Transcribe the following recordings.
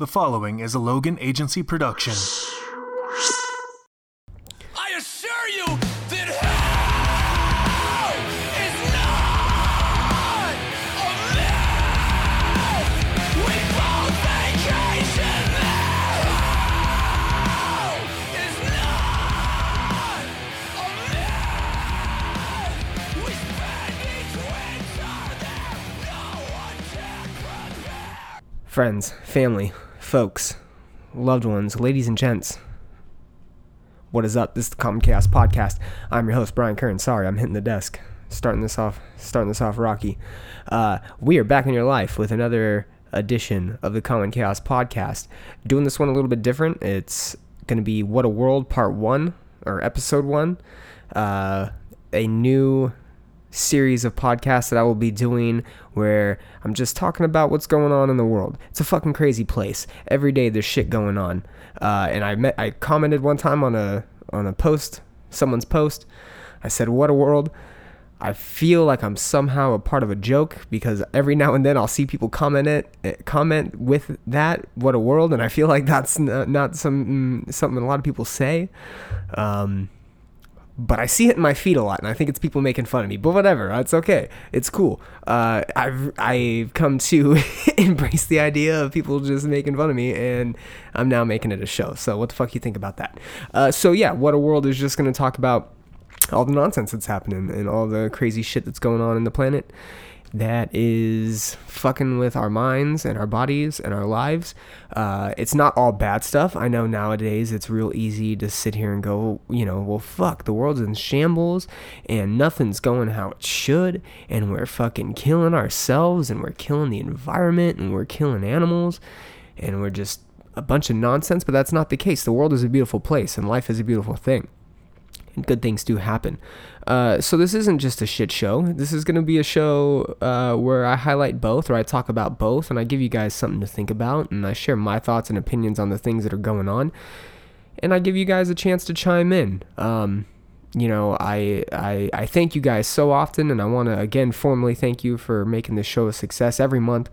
The following is a Logan Agency production. I assure you that hell is not a myth. We both vacation there. Hell is not a myth. We spend each winter there. No one can prepare. friends, family, folks, loved ones, ladies and gents. What is up? This is the Common Chaos Podcast. I'm your host, Brian Kern. Sorry, I'm hitting the desk. Starting this off, starting this off rocky. Uh, we are back in your life with another edition of the Common Chaos Podcast. Doing this one a little bit different. It's going to be What a World Part 1, or Episode 1. Uh, a new series of podcasts that I will be doing where I'm just talking about what's going on in the world. It's a fucking crazy place. Every day there's shit going on. Uh, and I met, I commented one time on a on a post, someone's post. I said, "What a world." I feel like I'm somehow a part of a joke because every now and then I'll see people comment it, eh, comment with that, "What a world," and I feel like that's not, not some mm, something a lot of people say. Um, but I see it in my feed a lot, and I think it's people making fun of me. But whatever, it's okay. It's cool. Uh, I've I've come to embrace the idea of people just making fun of me, and I'm now making it a show. So what the fuck you think about that? Uh, so yeah, what a world is just gonna talk about all the nonsense that's happening and all the crazy shit that's going on in the planet that is fucking with our minds and our bodies and our lives. Uh, it's not all bad stuff. I know nowadays it's real easy to sit here and go, you know, well, fuck, the world's in shambles and nothing's going how it should, and we're fucking killing ourselves and we're killing the environment and we're killing animals and we're just a bunch of nonsense, but that's not the case. The world is a beautiful place and life is a beautiful thing and good things do happen. Uh, so this isn't just a shit show. This is going to be a show uh, where I highlight both, or I talk about both, and I give you guys something to think about, and I share my thoughts and opinions on the things that are going on, and I give you guys a chance to chime in. Um, you know, I, I I thank you guys so often, and I want to again formally thank you for making this show a success every month.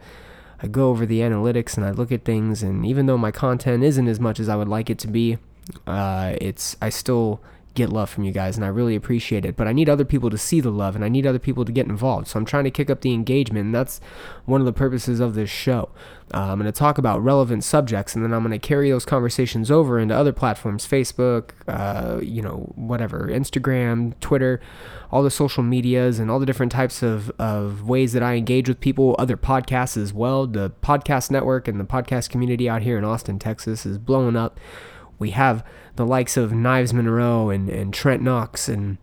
I go over the analytics and I look at things, and even though my content isn't as much as I would like it to be, uh, it's I still get love from you guys and I really appreciate it. But I need other people to see the love and I need other people to get involved. So I'm trying to kick up the engagement and that's one of the purposes of this show. Uh, I'm going to talk about relevant subjects and then I'm going to carry those conversations over into other platforms Facebook, uh, you know, whatever, Instagram, Twitter, all the social medias and all the different types of, of ways that I engage with people, other podcasts as well. The podcast network and the podcast community out here in Austin, Texas is blowing up we have the likes of Knives Monroe and, and Trent Knox and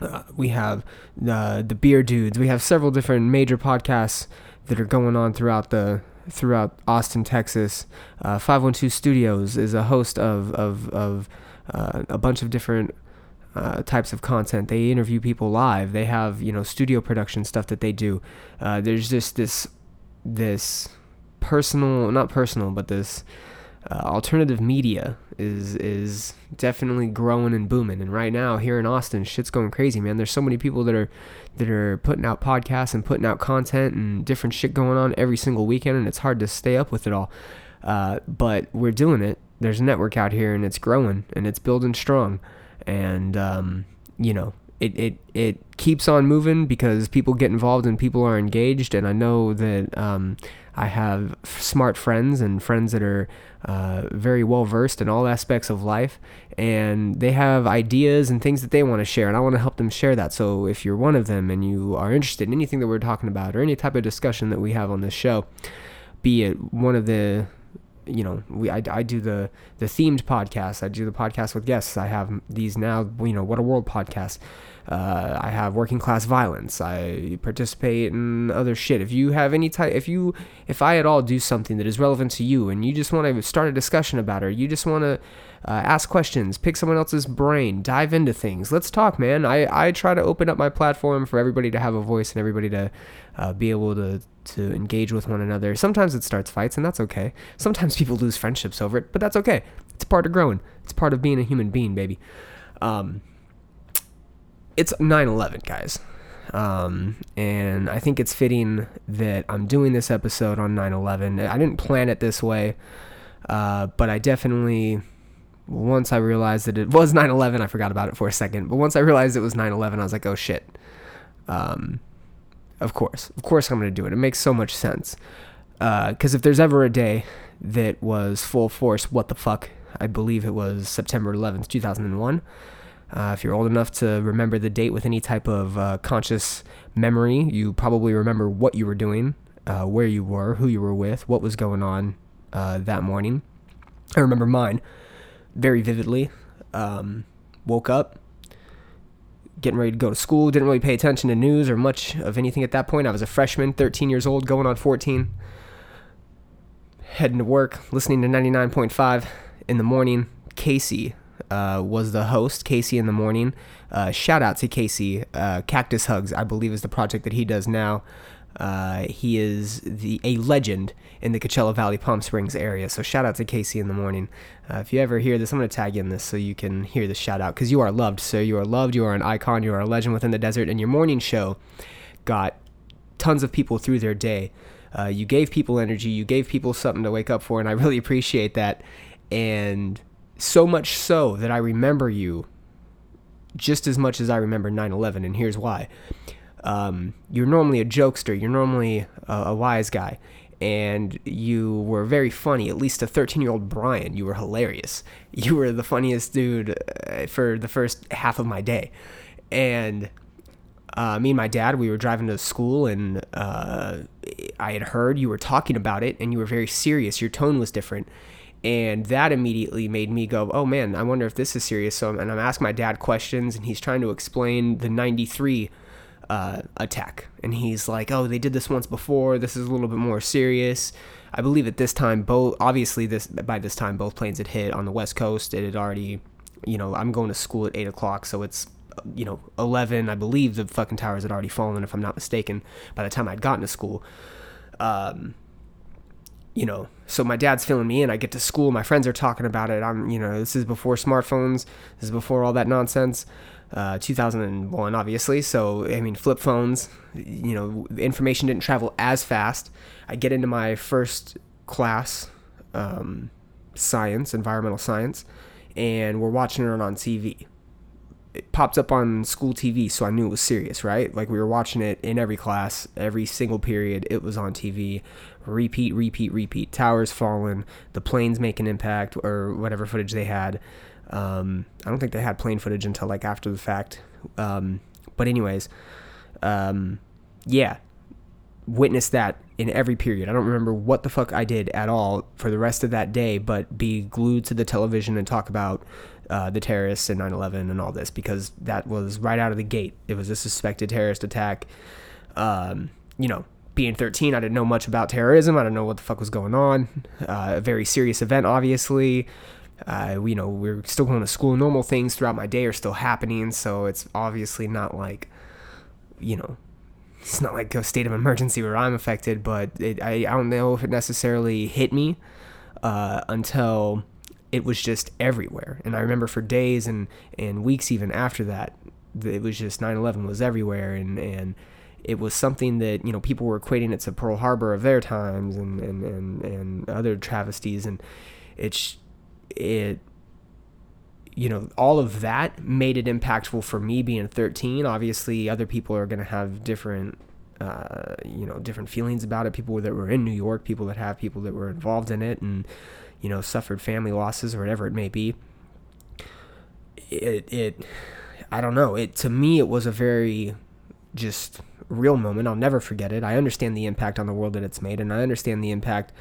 uh, we have uh, the Beer Dudes. We have several different major podcasts that are going on throughout the throughout Austin, Texas. Uh, 512 Studios is a host of of, of uh, a bunch of different uh, types of content. They interview people live. They have you know studio production stuff that they do. Uh, there's just this this personal, not personal, but this uh, alternative media is is definitely growing and booming. And right now here in Austin, shit's going crazy, man. There's so many people that are that are putting out podcasts and putting out content and different shit going on every single weekend, and it's hard to stay up with it all. Uh, but we're doing it. There's a network out here, and it's growing and it's building strong. And um, you know, it, it it keeps on moving because people get involved and people are engaged. And I know that um, I have smart friends and friends that are uh, very well versed in all aspects of life, and they have ideas and things that they want to share, and I want to help them share that. So if you're one of them and you are interested in anything that we're talking about or any type of discussion that we have on this show, be it one of the you know we I, I do the the themed podcast i do the podcast with guests i have these now you know what a world podcast uh, I have working class violence. I participate in other shit. If you have any type, if you, if I at all do something that is relevant to you, and you just want to start a discussion about it, you just want to uh, ask questions, pick someone else's brain, dive into things. Let's talk, man. I I try to open up my platform for everybody to have a voice and everybody to uh, be able to to engage with one another. Sometimes it starts fights, and that's okay. Sometimes people lose friendships over it, but that's okay. It's part of growing. It's part of being a human being, baby. Um, it's 9/11, guys. Um, and I think it's fitting that I'm doing this episode on 9/11. I didn't plan it this way. Uh, but I definitely, once I realized that it was 9 11, I forgot about it for a second. But once I realized it was 9 11, I was like, oh shit. Um, of course. Of course I'm going to do it. It makes so much sense. Because if there's ever a day that was full force, what the fuck, I believe it was September 11th, 2001. Uh, if you're old enough to remember the date with any type of uh, conscious memory, you probably remember what you were doing, uh, where you were, who you were with, what was going on uh, that morning. I remember mine very vividly. Um, woke up, getting ready to go to school, didn't really pay attention to news or much of anything at that point. I was a freshman, 13 years old, going on 14. Heading to work, listening to 99.5 in the morning. Casey uh, was the host, Casey in the morning. Uh, shout out to Casey. Uh, Cactus Hugs, I believe, is the project that he does now. Uh, he is the a legend in the Coachella Valley Palm Springs area. So shout out to Casey in the morning. Uh, if you ever hear this, I'm to tag in this so you can hear the shout out because you are loved. So you are loved. You are an icon. You are a legend within the desert. And your morning show got tons of people through their day. Uh, you gave people energy. You gave people something to wake up for, and I really appreciate that. And so much so that I remember you just as much as I remember 9 11, and here's why. Um, you're normally a jokester, you're normally a, a wise guy, and you were very funny, at least to 13 year old Brian. You were hilarious. You were the funniest dude uh, for the first half of my day. And uh, me and my dad, we were driving to school, and uh, I had heard you were talking about it, and you were very serious. Your tone was different and that immediately made me go oh man i wonder if this is serious so and i'm asking my dad questions and he's trying to explain the 93 uh, attack. And he's like oh they did this once before. This is a little bit more serious. I believe at this time both obviously this by this time both planes had hit on the west coast. It had already you know i'm going to school at 8 o'clock so it's you know 11 i believe the fucking towers had already fallen if i'm not mistaken by the time i'd gotten to school. Um, you know, so my dad's filling me in. I get to school, my friends are talking about it. I'm, you know, this is before smartphones, this is before all that nonsense. Uh, 2001, obviously. So, I mean, flip phones, you know, information didn't travel as fast. I get into my first class, um, science, environmental science, and we're watching it on TV. It popped up on school TV, so I knew it was serious, right? Like we were watching it in every class, every single period. It was on TV repeat, repeat, repeat. Towers fallen, the planes make an impact, or whatever footage they had. Um, I don't think they had plane footage until like after the fact. Um, but anyways, um, yeah, witnessed that in every period. I don't remember what the fuck I did at all for the rest of that day, but be glued to the television and talk about uh, the terrorists and 9/11 and all this because that was right out of the gate. It was a suspected terrorist attack. Um, you know, being 13, I didn't know much about terrorism. I didn't know what the fuck was going on. Uh, a very serious event, obviously. Uh, you know, we're still going to school. Normal things throughout my day are still happening, so it's obviously not like, you know, it's not like a state of emergency where I'm affected. But it, I, I don't know if it necessarily hit me uh, until it was just everywhere. And I remember for days and and weeks even after that, it was just 9/11 was everywhere, and and it was something that you know people were equating it to Pearl Harbor of their times and and and, and other travesties and it's it you know all of that made it impactful for me being 13 obviously other people are going to have different uh, you know different feelings about it people that were in new york people that have people that were involved in it and you know suffered family losses or whatever it may be it it i don't know it to me it was a very just real moment. I'll never forget it. I understand the impact on the world that it's made, and I understand the impact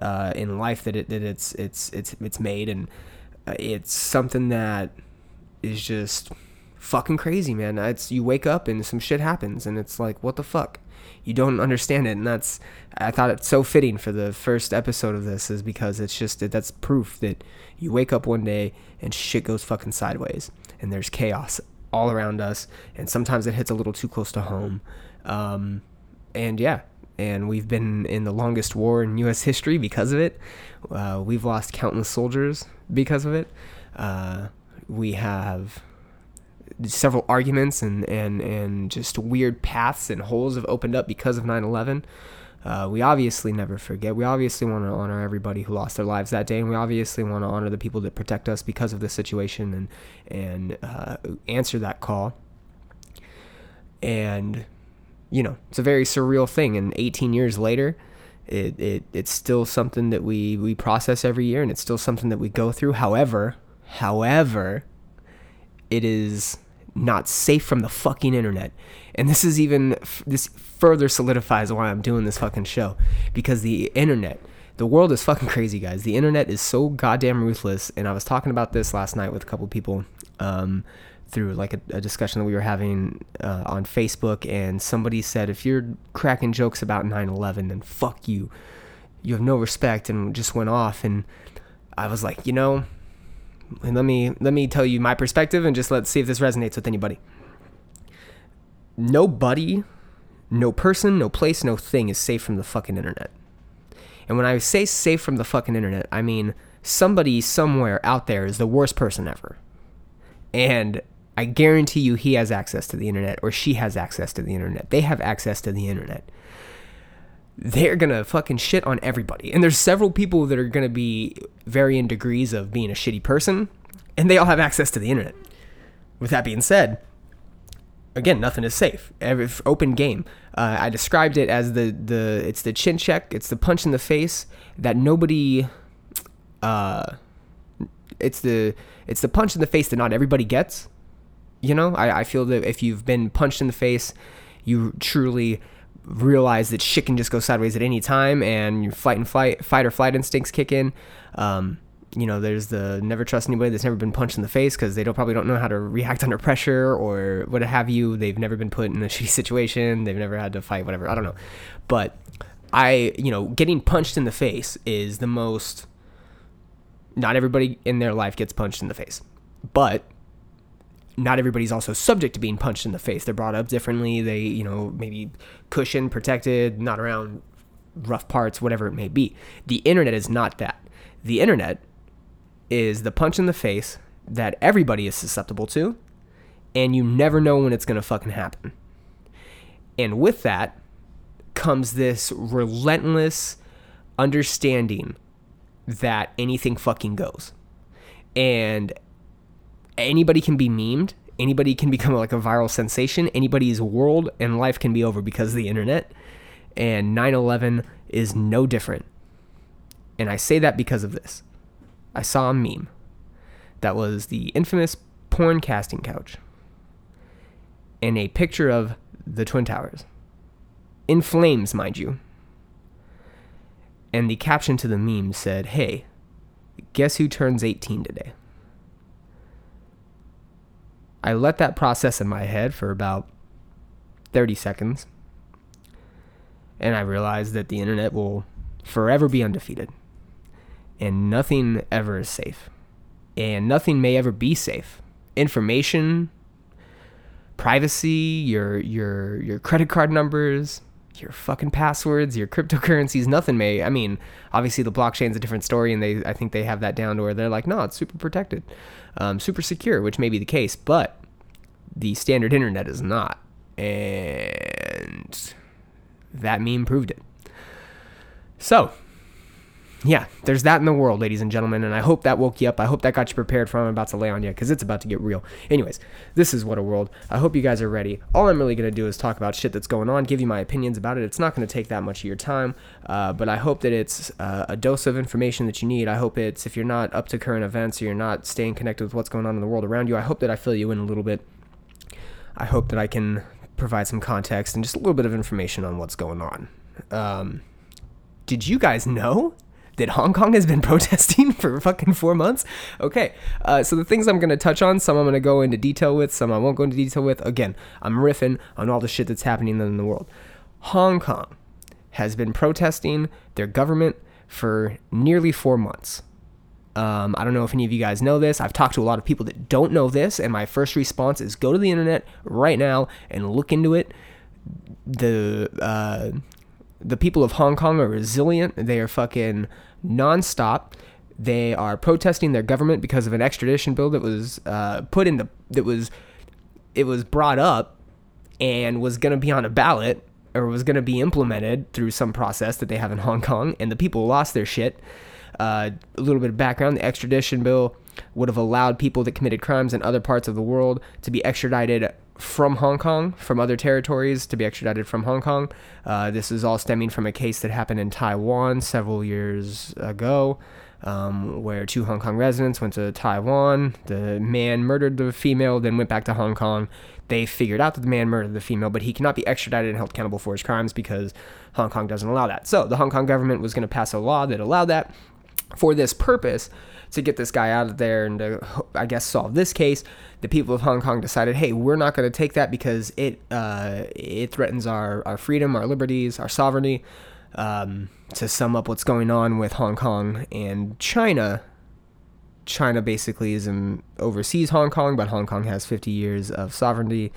uh, in life that it that it's it's it's it's made, and uh, it's something that is just fucking crazy, man. It's you wake up and some shit happens, and it's like, what the fuck? You don't understand it, and that's I thought it's so fitting for the first episode of this is because it's just that's proof that you wake up one day and shit goes fucking sideways, and there's chaos all around us, and sometimes it hits a little too close to home. Um, and yeah, and we've been in the longest war in U.S. history because of it. Uh, we've lost countless soldiers because of it. Uh, we have several arguments and, and, and just weird paths and holes have opened up because of 9 11. Uh, we obviously never forget. We obviously want to honor everybody who lost their lives that day, and we obviously want to honor the people that protect us because of this situation and and uh, answer that call. And you know, it's a very surreal thing. And 18 years later, it, it it's still something that we we process every year, and it's still something that we go through. However, however, it is not safe from the fucking internet. And this is even this further solidifies why I'm doing this fucking show because the internet, the world is fucking crazy, guys. The internet is so goddamn ruthless. And I was talking about this last night with a couple people um, through like a, a discussion that we were having uh, on Facebook, and somebody said, if you're cracking jokes about 9/11, then fuck you. You have no respect, and just went off. And I was like, you know, let me let me tell you my perspective and just let's see if this resonates with anybody. Nobody, no person, no place, no thing is safe from the fucking internet. And when I say safe from the fucking internet, I mean somebody somewhere out there is the worst person ever. And I guarantee you he has access to the internet or she has access to the internet. They have access to the internet they're gonna fucking shit on everybody. And there's several people that are gonna be varying degrees of being a shitty person, and they all have access to the internet. With that being said, again, nothing is safe. Every open game. Uh, I described it as the the it's the chin check, it's the punch in the face that nobody. Uh, it's the it's the punch in the face that not everybody gets. You know, I, I feel that if you've been punched in the face, you truly realize that shit can just go sideways at any time and your fight and flight fight or flight instincts kick in. Um, you know there's the never trust anybody that's never been punched in the face because they don't probably don't know how to react under pressure or what have you. They've never been put in a shitty situation. They've never had to fight whatever. I don't know. But i you know getting punched in the face is the most not everybody in their life gets punched in the face. But not everybody's also subject to being punched in the face. They're brought up differently. They, you know, maybe cushioned, protected, not around rough parts, whatever it may be. The internet is not that. The internet is the punch in the face that everybody is susceptible to, and you never know when it's going to fucking happen. And with that comes this relentless understanding that anything fucking goes. And anybody can be memed. Anybody can become like a viral sensation. Anybody's world and life can be over because of the internet. And 9-11 is no different. And i say that because of this. I saw a meme that was the infamous porn casting couch and a picture of the twin towers. In flames mind you. And the caption to the meme said hey guess who turns 18 today I let that process in my head for about 30 seconds. And I realized that the internet will forever be undefeated. And nothing ever is safe. And nothing may ever be safe. Information, privacy, your your your credit card numbers, your fucking passwords, your cryptocurrencies, nothing may. I mean, obviously the blockchain's a different story, and they I think they have that down to where they're like, no, it's super protected, um, super secure, which may be the case, but the standard internet is not, and that meme proved it. So, yeah, there's that in the world, ladies and gentlemen, and I hope that woke you up. I hope that got you prepared for what I'm about to lay on you, because it's about to get real. Anyways, this is What a World. I hope you guys are ready. All I'm really going to do is talk about shit that's going on, give you my opinions about it. It's not going to take that much of your time, uh, but I hope that it's uh, a dose of information that you need. I hope it's, if you're not up to current events or you're not staying connected with what's going on in the world around you, I hope that I fill you in a little bit. I hope that I can provide some context and just a little bit of information on what's going on. Um, did you guys know that Hong Kong has been protesting for fucking four months? Okay, uh, so the things I'm going to touch on, some I'm going to go into detail with, some I won't go into detail with. Again, I'm riffing on all the shit that's happening in the world. Hong Kong has been protesting their government for nearly four months. Um, I don't know if any of you guys know this. I've talked to a lot of people that don't know this, and my first response is go to the internet right now and look into it. The uh, the people of Hong Kong are resilient. They are fucking nonstop. They are protesting their government because of an extradition bill that was uh, put in the that was it was brought up and was going to be on a ballot or was going to be implemented through some process that they have in Hong Kong, and the people lost their shit. Uh, a little bit of background: the extradition bill would have allowed people that committed crimes in other parts of the world to be extradited from Hong Kong, from other territories to be extradited from Hong Kong. Uh, this is all stemming from a case that happened in Taiwan several years ago, um, where two Hong Kong residents went to Taiwan. The man murdered the female, then went back to Hong Kong. They figured out that the man murdered the female, but he cannot be extradited and held accountable for his crimes because Hong Kong doesn't allow that. So the Hong Kong government was going to pass a law that allowed that for this purpose to get this guy out of there and to, I guess, solve this case. The people of Hong Kong decided, hey, we're not going to take that because it uh, it threatens our, our freedom, our liberties, our sovereignty. Um, to sum up what's going on with Hong Kong and China, China basically is in oversees Hong Kong, but Hong Kong has 50 years of sovereignty,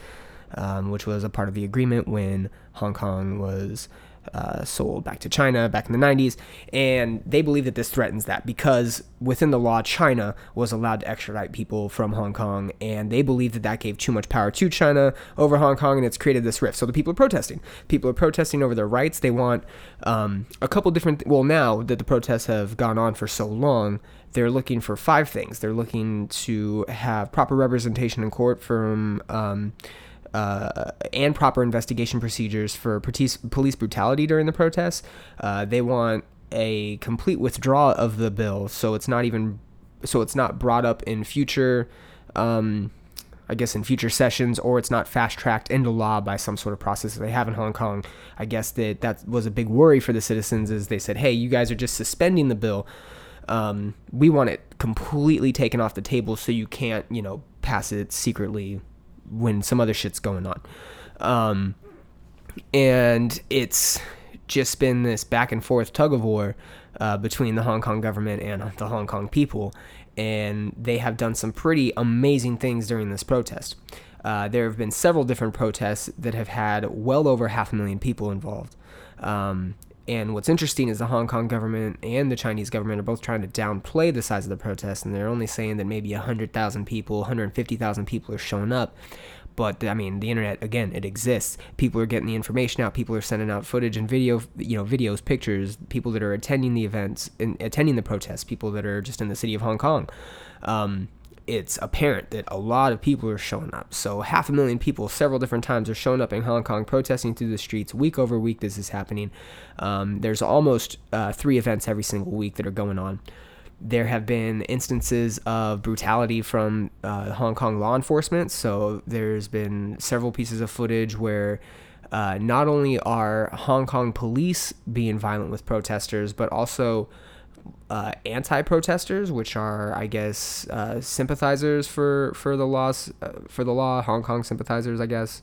um, which was a part of the agreement when Hong Kong was uh, sold back to China back in the 90s. And they believe that this threatens that because within the law, China was allowed to extradite people from Hong Kong. And they believe that that gave too much power to China over Hong Kong and it's created this rift. So the people are protesting. People are protesting over their rights. They want um, a couple different, well, now that the protests have gone on for so long, they're looking for five things. They're looking to have proper representation in court from. Um, uh, and proper investigation procedures for police, brutality during the protests. Uh, they want a complete withdrawal of the bill, so it's not even so it's not brought up in future. Um, I guess in future sessions, or it's not fast tracked into law by some sort of process that they have in Hong Kong. I guess that that was a big worry for the citizens, is they said, "Hey, you guys are just suspending the bill. Um, we want it completely taken off the table, so you can't, you know, pass it secretly when some other shit's going on. Um, and it's just been this back and forth tug of war uh, between the Hong Kong government and the Hong Kong people. And they have done some pretty amazing things during this protest. Uh, there have been several different protests that have had well over half a million people involved. Um, and what's interesting is the Hong Kong government and the Chinese government are both trying to downplay the size of the protest, and they're only saying that maybe 100,000 people, 150,000 people are showing up. But I mean, the internet again, it exists. People are getting the information out. People are sending out footage and video, you know, videos, pictures. People that are attending the events and attending the protests. People that are just in the city of Hong Kong. Um, it's apparent that a lot of people are showing up. So half a million people, several different times, are showing up in Hong Kong, protesting through the streets week over week. This is happening. Um, there's almost uh, three events every single week that are going on. There have been instances of brutality from uh, Hong Kong law enforcement. So there's been several pieces of footage where. Uh, not only are Hong Kong police being violent with protesters, but also uh, anti-protesters, which are, I guess, uh, sympathizers for for the laws uh, for the law, Hong Kong sympathizers, I guess.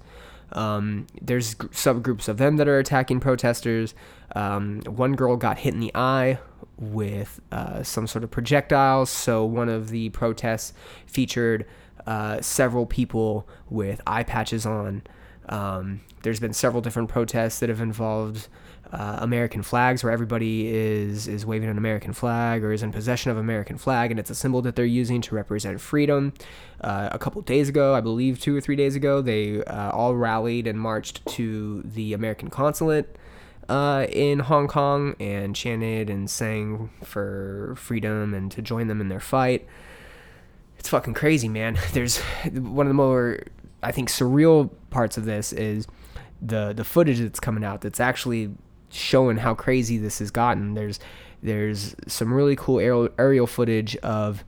Um, there's gr- subgroups of them that are attacking protesters. Um, one girl got hit in the eye with uh, some sort of projectiles. So one of the protests featured uh, several people with eye patches on. Um, there's been several different protests that have involved uh, American flags, where everybody is is waving an American flag or is in possession of American flag, and it's a symbol that they're using to represent freedom. Uh, a couple days ago, I believe two or three days ago, they uh, all rallied and marched to the American consulate uh, in Hong Kong and chanted and sang for freedom and to join them in their fight. It's fucking crazy, man. There's one of the more I think surreal parts of this is the the footage that's coming out that's actually showing how crazy this has gotten. There's there's some really cool aerial, aerial footage of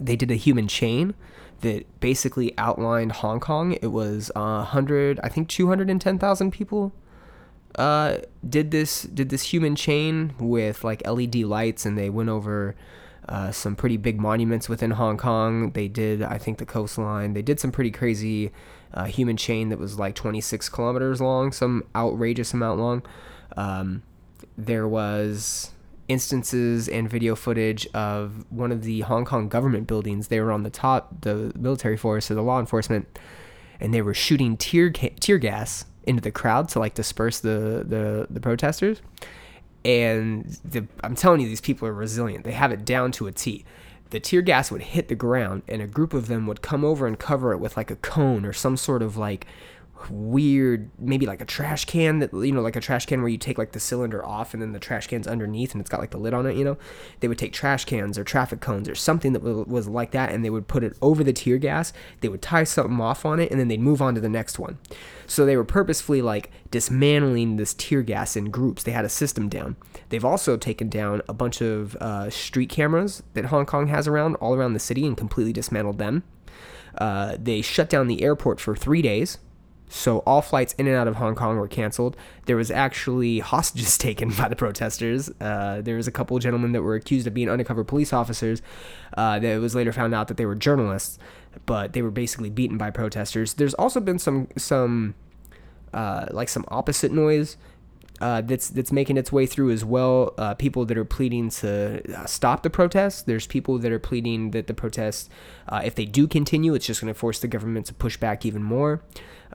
they did a human chain that basically outlined Hong Kong. It was uh, 100, I think 210,000 people uh, did this did this human chain with like LED lights, and they went over uh, some pretty big monuments within Hong Kong. They did, I think, the coastline. They did some pretty crazy uh, human chain that was like 26 kilometers long, some outrageous amount long. Um, there was instances and video footage of one of the Hong Kong government buildings. They were on the top, the military force or the law enforcement, and they were shooting tear ca- tear gas into the crowd to like disperse the the, the protesters. And the, I'm telling you, these people are resilient. They have it down to a T. The tear gas would hit the ground, and a group of them would come over and cover it with like a cone or some sort of like weird, maybe like a trash can that you know, like a trash can where you take like the cylinder off and then the trash can's underneath and it's got like the lid on it. You know, they would take trash cans or traffic cones or something that was like that, and they would put it over the tear gas. They would tie something off on it, and then they'd move on to the next one. So they were purposefully like dismantling this tear gas in groups. They had a system down. They've also taken down a bunch of uh, street cameras that Hong Kong has around all around the city and completely dismantled them. Uh, they shut down the airport for three days. So all flights in and out of Hong Kong were canceled. There was actually hostages taken by the protesters. Uh, there was a couple gentlemen that were accused of being undercover police officers. Uh, that it was later found out that they were journalists, but they were basically beaten by protesters. There's also been some some uh, like some opposite noise uh, that's that's making its way through as well. Uh, people that are pleading to uh, stop the protests. There's people that are pleading that the protests, uh, if they do continue, it's just going to force the government to push back even more.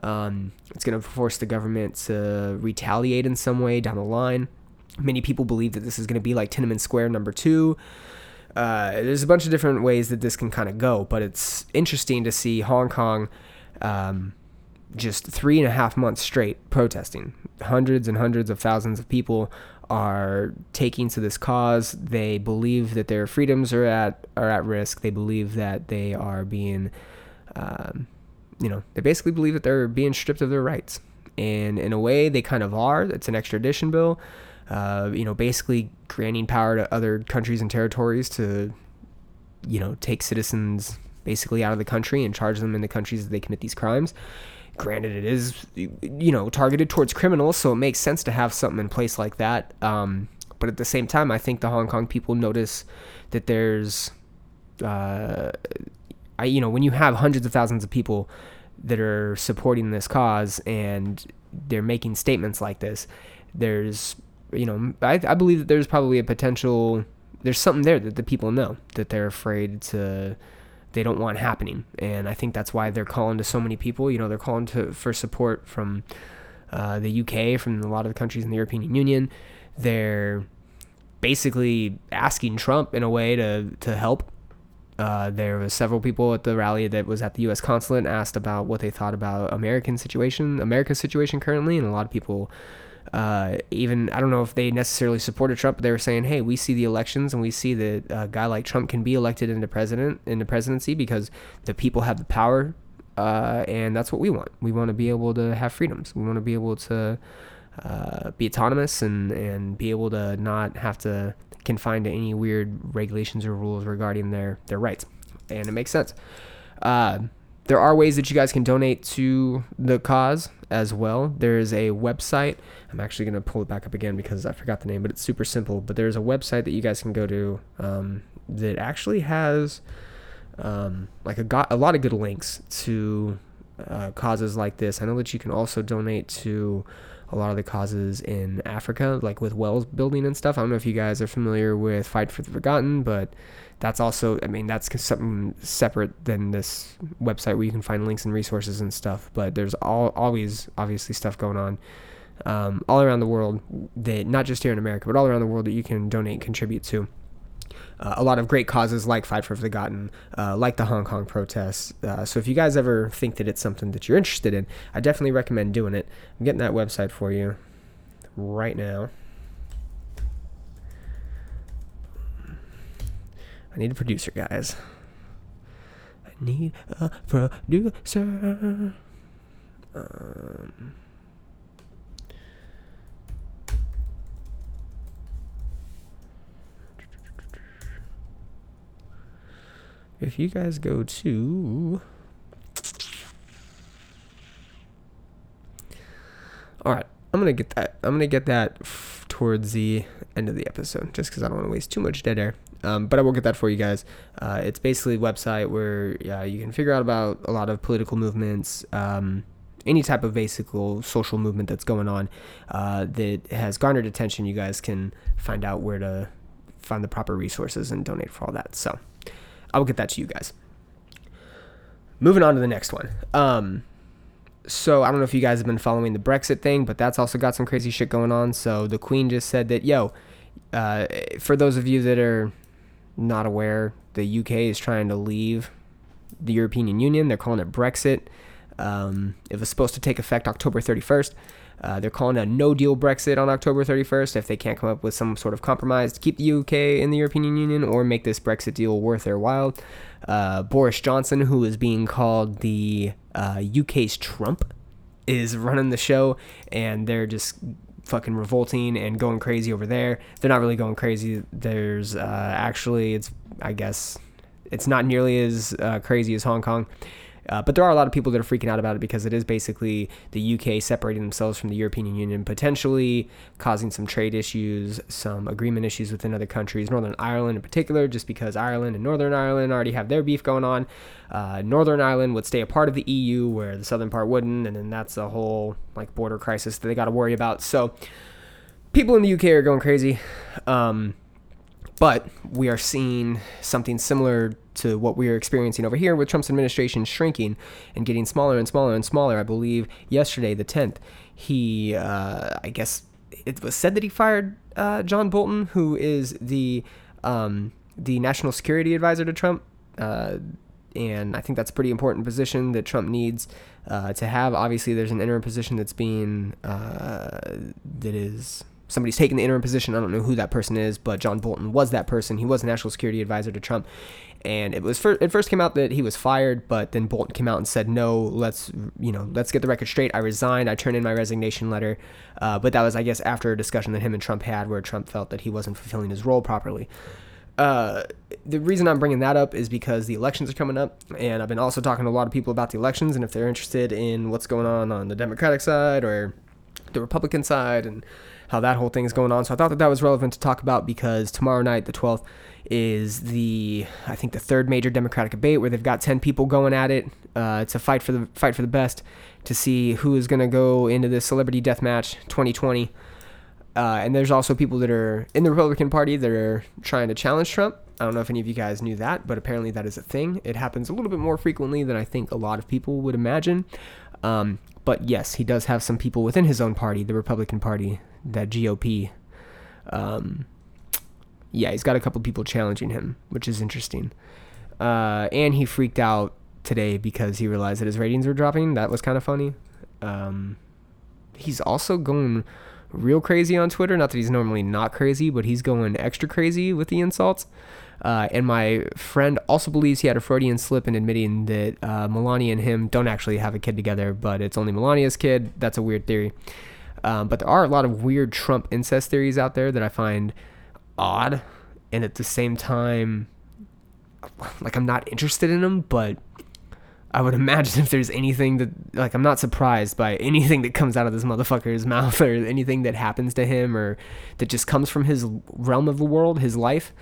Um, it's going to force the government to retaliate in some way down the line. Many people believe that this is going to be like Tiananmen Square number two. Uh, there's a bunch of different ways that this can kind of go, but it's interesting to see Hong Kong. Um, just three and a half months straight protesting. Hundreds and hundreds of thousands of people are taking to this cause. They believe that their freedoms are at are at risk. They believe that they are being, um, you know, they basically believe that they're being stripped of their rights. And in a way, they kind of are. It's an extradition bill. Uh, you know, basically granting power to other countries and territories to, you know, take citizens basically out of the country and charge them in the countries that they commit these crimes granted it is you know targeted towards criminals so it makes sense to have something in place like that um, but at the same time i think the hong kong people notice that there's uh, I, you know when you have hundreds of thousands of people that are supporting this cause and they're making statements like this there's you know i, I believe that there's probably a potential there's something there that the people know that they're afraid to they don't want happening. And I think that's why they're calling to so many people. You know, they're calling to for support from uh, the UK, from a lot of the countries in the European Union. They're basically asking Trump in a way to to help. Uh, there was several people at the rally that was at the U.S. consulate asked about what they thought about American situation, America's situation currently, and a lot of people uh, even I don't know if they necessarily supported Trump, but they were saying, "Hey, we see the elections and we see that a guy like Trump can be elected into president in the presidency because the people have the power, uh, and that's what we want. We want to be able to have freedoms. We want to be able to uh, be autonomous and and be able to not have to confined to any weird regulations or rules regarding their their rights, and it makes sense." Uh, there are ways that you guys can donate to the cause as well. There's a website. I'm actually going to pull it back up again because I forgot the name, but it's super simple. But there's a website that you guys can go to um, that actually has um, like a, got a lot of good links to uh, causes like this. I know that you can also donate to a lot of the causes in Africa, like with wells building and stuff. I don't know if you guys are familiar with Fight for the Forgotten, but that's also, I mean, that's something separate than this website where you can find links and resources and stuff. But there's all, always, obviously, stuff going on um, all around the world that, not just here in America, but all around the world that you can donate contribute to. Uh, a lot of great causes like Fight for the Forgotten, uh, like the Hong Kong protests. Uh, so if you guys ever think that it's something that you're interested in, I definitely recommend doing it. I'm getting that website for you right now. I need a producer, guys. I need a producer. Um, if you guys go to all right i'm gonna get that i'm gonna get that f- towards the end of the episode just because i don't want to waste too much dead air. Um, but i will get that for you guys. Uh, it's basically a website where you can figure out about a lot of political movements um, any type of basic social movement that's going on uh, that has garnered attention. You guys can find out where to find the proper resources and donate for all that. So I will get that to you guys. Moving on to the next one. Um, so I don't know if you guys have been following the Brexit thing, but that's also got some crazy shit going on. So the Queen just said that, yo, uh, for those of you that are not aware, the UK is trying to leave the European Union. They're calling it Brexit. Um, it was supposed to take effect October 31st. Uh, they're calling a no deal Brexit on October 31st if they can't come up with some sort of compromise to keep the UK in the European Union or make this Brexit deal worth their while. Uh, Boris Johnson, who is being called the uh, UK's Trump, is running the show, and they're just fucking revolting and going crazy over there. They're not really going crazy. There's uh, actually, it's I guess it's not nearly as uh, crazy as Hong Kong. Uh, but there are a lot of people that are freaking out about it because it is basically the UK separating themselves from the European Union, potentially causing some trade issues, some agreement issues within other countries, Northern Ireland in particular, just because Ireland and Northern Ireland already have their beef going on. Uh, Northern Ireland would stay a part of the EU, where the southern part wouldn't, and then that's a whole like border crisis that they got to worry about. So people in the UK are going crazy. Um, but we are seeing something similar to what we are experiencing over here with Trump's administration shrinking and getting smaller and smaller and smaller. I believe yesterday, the 10th, he, uh, I guess it was said that he fired uh, John Bolton, who is the um, the national security advisor to Trump. Uh, and I think that's a pretty important position that Trump needs uh, to have. Obviously, there's an interim position that's being uh, that is somebody's taking the interim position. I don't know who that person is, but John Bolton was that person. He was a national security advisor to Trump, and it was fir- it first came out that he was fired, but then Bolton came out and said, "No, let's you know let's get the record straight. I resigned. I turned in my resignation letter." Uh, but that was, I guess, after a discussion that him and Trump had, where Trump felt that he wasn't fulfilling his role properly. Uh, the reason I'm bringing that up is because the elections are coming up, and I've been also talking to a lot of people about the elections, and if they're interested in what's going on on the Democratic side or the Republican side, and how that whole thing is going on. So I thought that that was relevant to talk about because tomorrow night, the 12th, is the I think the third major Democratic debate where they've got 10 people going at it uh, to fight for the fight for the best to see who is going to go into the Celebrity Death Match 2020. Uh, and there's also people that are in the Republican Party that are trying to challenge Trump. I don't know if any of you guys knew that, but apparently that is a thing. It happens a little bit more frequently than I think a lot of people would imagine. Um, but yes, he does have some people within his own party, the Republican Party, that GOP. Um, yeah, he's got a couple people challenging him, which is interesting. Uh, and he freaked out today because he realized that his ratings were dropping. That was kind of funny. Um, he's also going real crazy on Twitter. Not that he's normally not crazy, but he's going extra crazy with the insults. Uh, and my friend also believes he had a Freudian slip in admitting that uh, Melania and him don't actually have a kid together, but it's only Melania's kid. That's a weird theory. Um, but there are a lot of weird Trump incest theories out there that I find odd, and at the same time, like I'm not interested in them. But I would imagine if there's anything that, like, I'm not surprised by anything that comes out of this motherfucker's mouth or anything that happens to him or that just comes from his realm of the world, his life.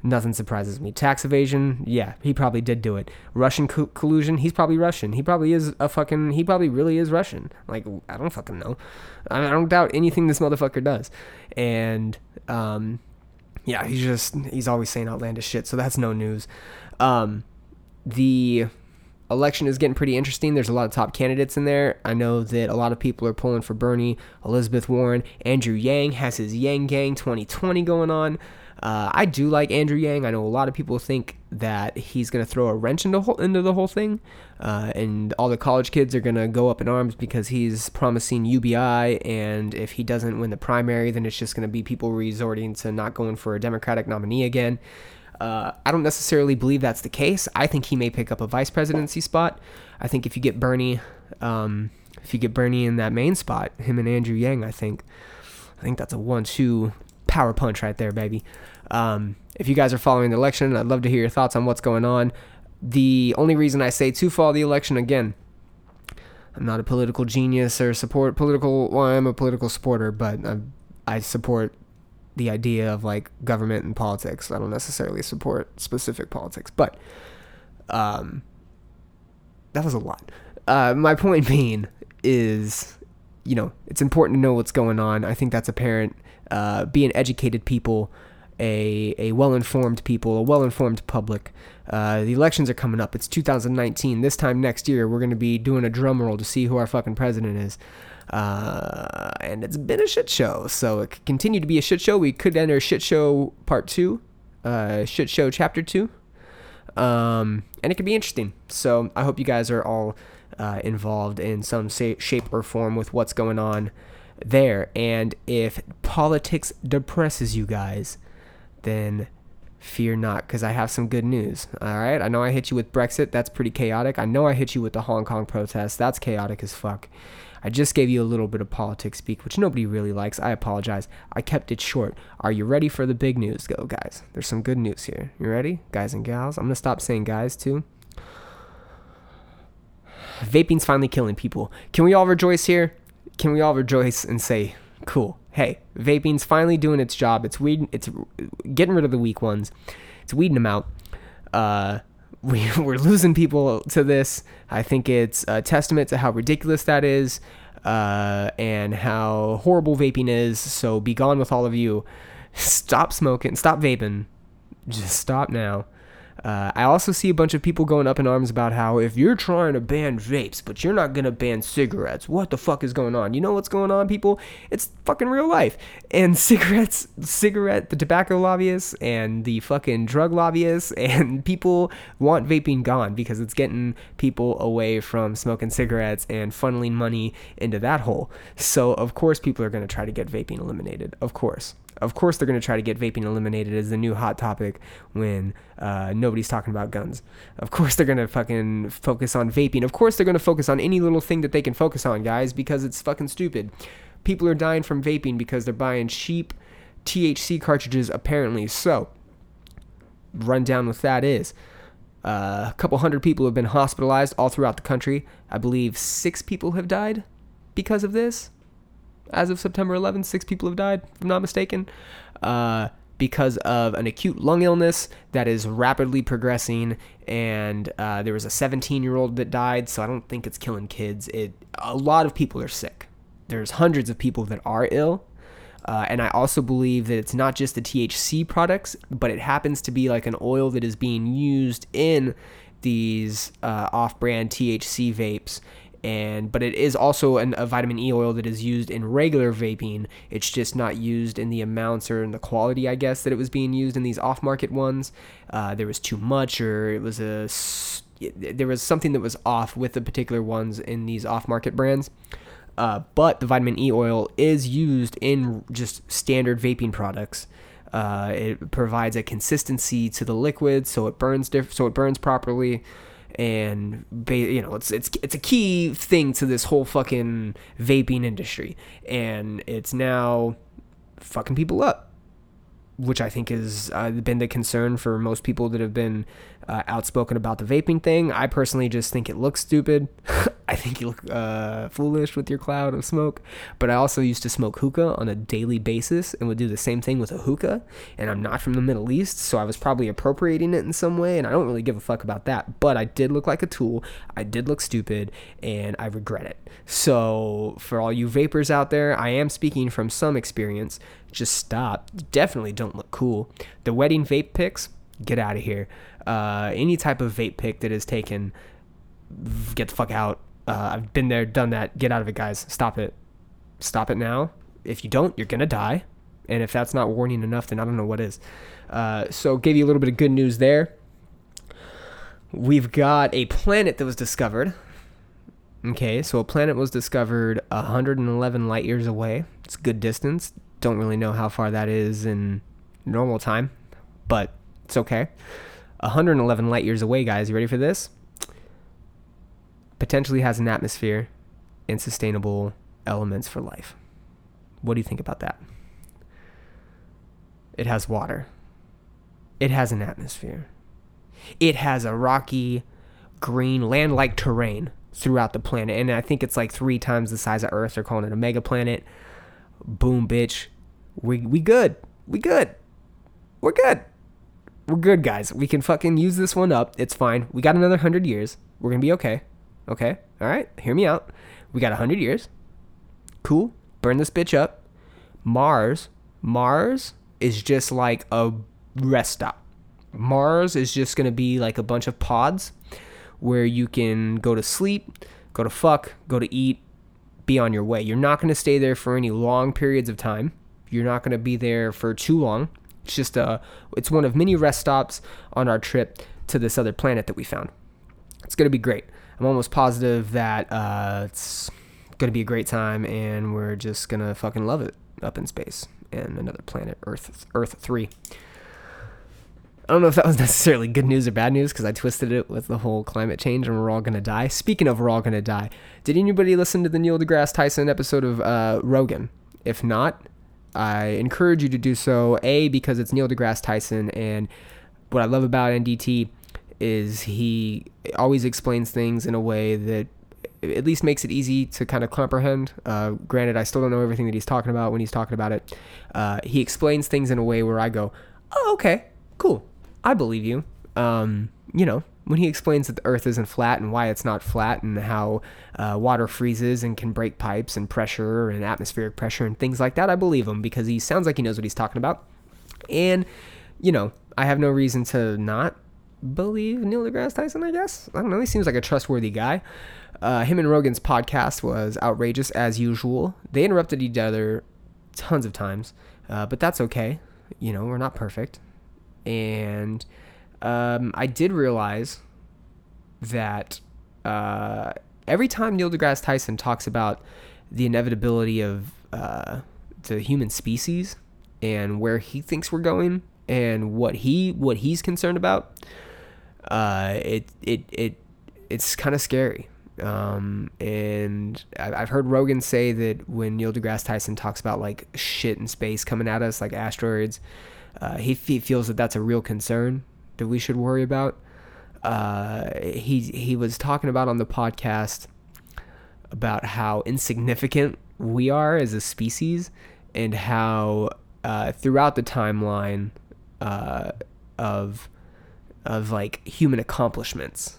Nothing surprises me. Tax evasion, yeah, he probably did do it. Russian co- collusion, he's probably Russian. He probably is a fucking, he probably really is Russian. Like, I don't fucking know. I, I don't doubt anything this motherfucker does. And, um, yeah, he's just, he's always saying outlandish shit, so that's no news. Um, the election is getting pretty interesting. There's a lot of top candidates in there. I know that a lot of people are pulling for Bernie, Elizabeth Warren, Andrew Yang has his Yang Gang 2020 going on. Uh, I do like Andrew Yang. I know a lot of people think that he's going to throw a wrench into, whole, into the whole thing, uh, and all the college kids are going to go up in arms because he's promising UBI, and if he doesn't win the primary, then it's just going to be people resorting to not going for a Democratic nominee again. Uh, I don't necessarily believe that's the case. I think he may pick up a vice presidency spot. I think if you get Bernie, um, if you get Bernie in that main spot, him and Andrew Yang, I think, I think that's a one-two power punch right there, baby. Um, if you guys are following the election, I'd love to hear your thoughts on what's going on. The only reason I say to follow the election again, I'm not a political genius or support political. Well, I'm a political supporter, but I, I support the idea of like government and politics. I don't necessarily support specific politics, but um, that was a lot. Uh, my point being is, you know, it's important to know what's going on. I think that's apparent. Uh, being educated people, a a well informed people, a well informed public. Uh, the elections are coming up. It's 2019. This time next year, we're going to be doing a drum roll to see who our fucking president is. Uh, and it's been a shit show. So it could continue to be a shit show. We could enter shit show part two, uh, shit show chapter two. Um, and it could be interesting. So I hope you guys are all uh, involved in some shape or form with what's going on there. And if politics depresses you guys, then fear not because I have some good news. All right. I know I hit you with Brexit. That's pretty chaotic. I know I hit you with the Hong Kong protests. That's chaotic as fuck. I just gave you a little bit of politics speak, which nobody really likes. I apologize. I kept it short. Are you ready for the big news, go, guys? There's some good news here. You ready, guys and gals? I'm going to stop saying guys, too. Vaping's finally killing people. Can we all rejoice here? Can we all rejoice and say, cool? Hey, vaping's finally doing its job. It's weed. It's getting rid of the weak ones. It's weeding them out. Uh, we, we're losing people to this. I think it's a testament to how ridiculous that is uh, and how horrible vaping is. So be gone with all of you. Stop smoking. Stop vaping. Just stop now. Uh, I also see a bunch of people going up in arms about how if you're trying to ban vapes, but you're not gonna ban cigarettes, what the fuck is going on? You know what's going on, people? It's fucking real life. And cigarettes, cigarette, the tobacco lobbyists and the fucking drug lobbyists and people want vaping gone because it's getting people away from smoking cigarettes and funneling money into that hole. So of course people are gonna try to get vaping eliminated. Of course of course they're going to try to get vaping eliminated as the new hot topic when uh, nobody's talking about guns. Of course they're going to fucking focus on vaping. Of course they're going to focus on any little thing that they can focus on, guys, because it's fucking stupid. People are dying from vaping because they're buying cheap THC cartridges, apparently. So, rundown with that is. Uh, a couple hundred people have been hospitalized all throughout the country. I believe six people have died because of this as of September 11th. Six people have died, if I'm not mistaken, uh, because of an acute lung illness that is rapidly progressing. And uh, there was a 17 year old that died, so I don't think it's killing kids. It a lot of people are sick. There's hundreds of people that are ill. Uh, and I also believe that it's not just the THC products, but it happens to be like an oil that is being used in these uh, off-brand THC vapes and but it is also an, a vitamin E oil that is used in regular vaping. It's just not used in the amounts or in the quality, I guess, that it was being used in these off-market ones. Uh, there was too much, or it was a there was something that was off with the particular ones in these off-market brands. Uh, but the vitamin E oil is used in just standard vaping products. Uh, it provides a consistency to the liquid, so it burns diff- so it burns properly and you know it's it's it's a key thing to this whole fucking vaping industry and it's now fucking people up which I think has uh, been the concern for most people that have been uh, outspoken about the vaping thing. I personally just think it looks stupid. I think you look uh, foolish with your cloud of smoke. But I also used to smoke hookah on a daily basis and would do the same thing with a hookah. And I'm not from the Middle East, so I was probably appropriating it in some way. And I don't really give a fuck about that. But I did look like a tool. I did look stupid, and I regret it. So for all you vapers out there, I am speaking from some experience. Just stop. Definitely don't look cool. The wedding vape pics, get out of here. Uh, any type of vape pic that is taken, get the fuck out. Uh, I've been there, done that. Get out of it, guys. Stop it. Stop it now. If you don't, you're gonna die. And if that's not warning enough, then I don't know what is. Uh, so, gave you a little bit of good news there. We've got a planet that was discovered. Okay, so a planet was discovered 111 light years away. It's a good distance. Don't really know how far that is in normal time, but it's okay. 111 light years away, guys. You ready for this? Potentially has an atmosphere and sustainable elements for life. What do you think about that? It has water. It has an atmosphere. It has a rocky, green, land like terrain throughout the planet. And I think it's like three times the size of Earth. They're calling it a mega planet. Boom, bitch. We, we good. We good. We're good we're good, guys. We can fucking use this one up. It's fine. We got another hundred years. We're gonna be okay. Okay. All right. Hear me out. We got a hundred years. Cool. Burn this bitch up. Mars. Mars is just like a rest stop. Mars is just gonna be like a bunch of pods where you can go to sleep, go to fuck, go to eat, be on your way. You're not gonna stay there for any long periods of time. You're not gonna be there for too long. It's just a, it's one of many rest stops on our trip to this other planet that we found. It's gonna be great. I'm almost positive that uh, it's gonna be a great time, and we're just gonna fucking love it up in space and another planet, Earth, Earth three. I don't know if that was necessarily good news or bad news because I twisted it with the whole climate change and we're all gonna die. Speaking of we're all gonna die, did anybody listen to the Neil deGrasse Tyson episode of uh, Rogan? If not, I encourage you to do so. A because it's Neil deGrasse Tyson, and what I love about NDT is he always explains things in a way that at least makes it easy to kind of comprehend. Uh, granted, I still don't know everything that he's talking about when he's talking about it. Uh, he explains things in a way where I go, "Oh, okay, cool, I believe you." Um, you know, when he explains that the Earth isn't flat and why it's not flat, and how uh, water freezes and can break pipes and pressure and atmospheric pressure and things like that, I believe him because he sounds like he knows what he's talking about. And you know, I have no reason to not believe Neil deGrasse Tyson. I guess I don't know. He seems like a trustworthy guy. Uh, him and Rogan's podcast was outrageous as usual. They interrupted each other tons of times, uh, but that's okay. You know, we're not perfect. And um, I did realize that uh, every time Neil deGrasse Tyson talks about the inevitability of uh, the human species and where he thinks we're going and what he what he's concerned about, uh, it it it it's kind of scary. Um, and I've heard Rogan say that when Neil deGrasse Tyson talks about like shit in space coming at us, like asteroids, uh, he fe- feels that that's a real concern that we should worry about. Uh, he he was talking about on the podcast about how insignificant we are as a species and how uh, throughout the timeline uh, of of like human accomplishments,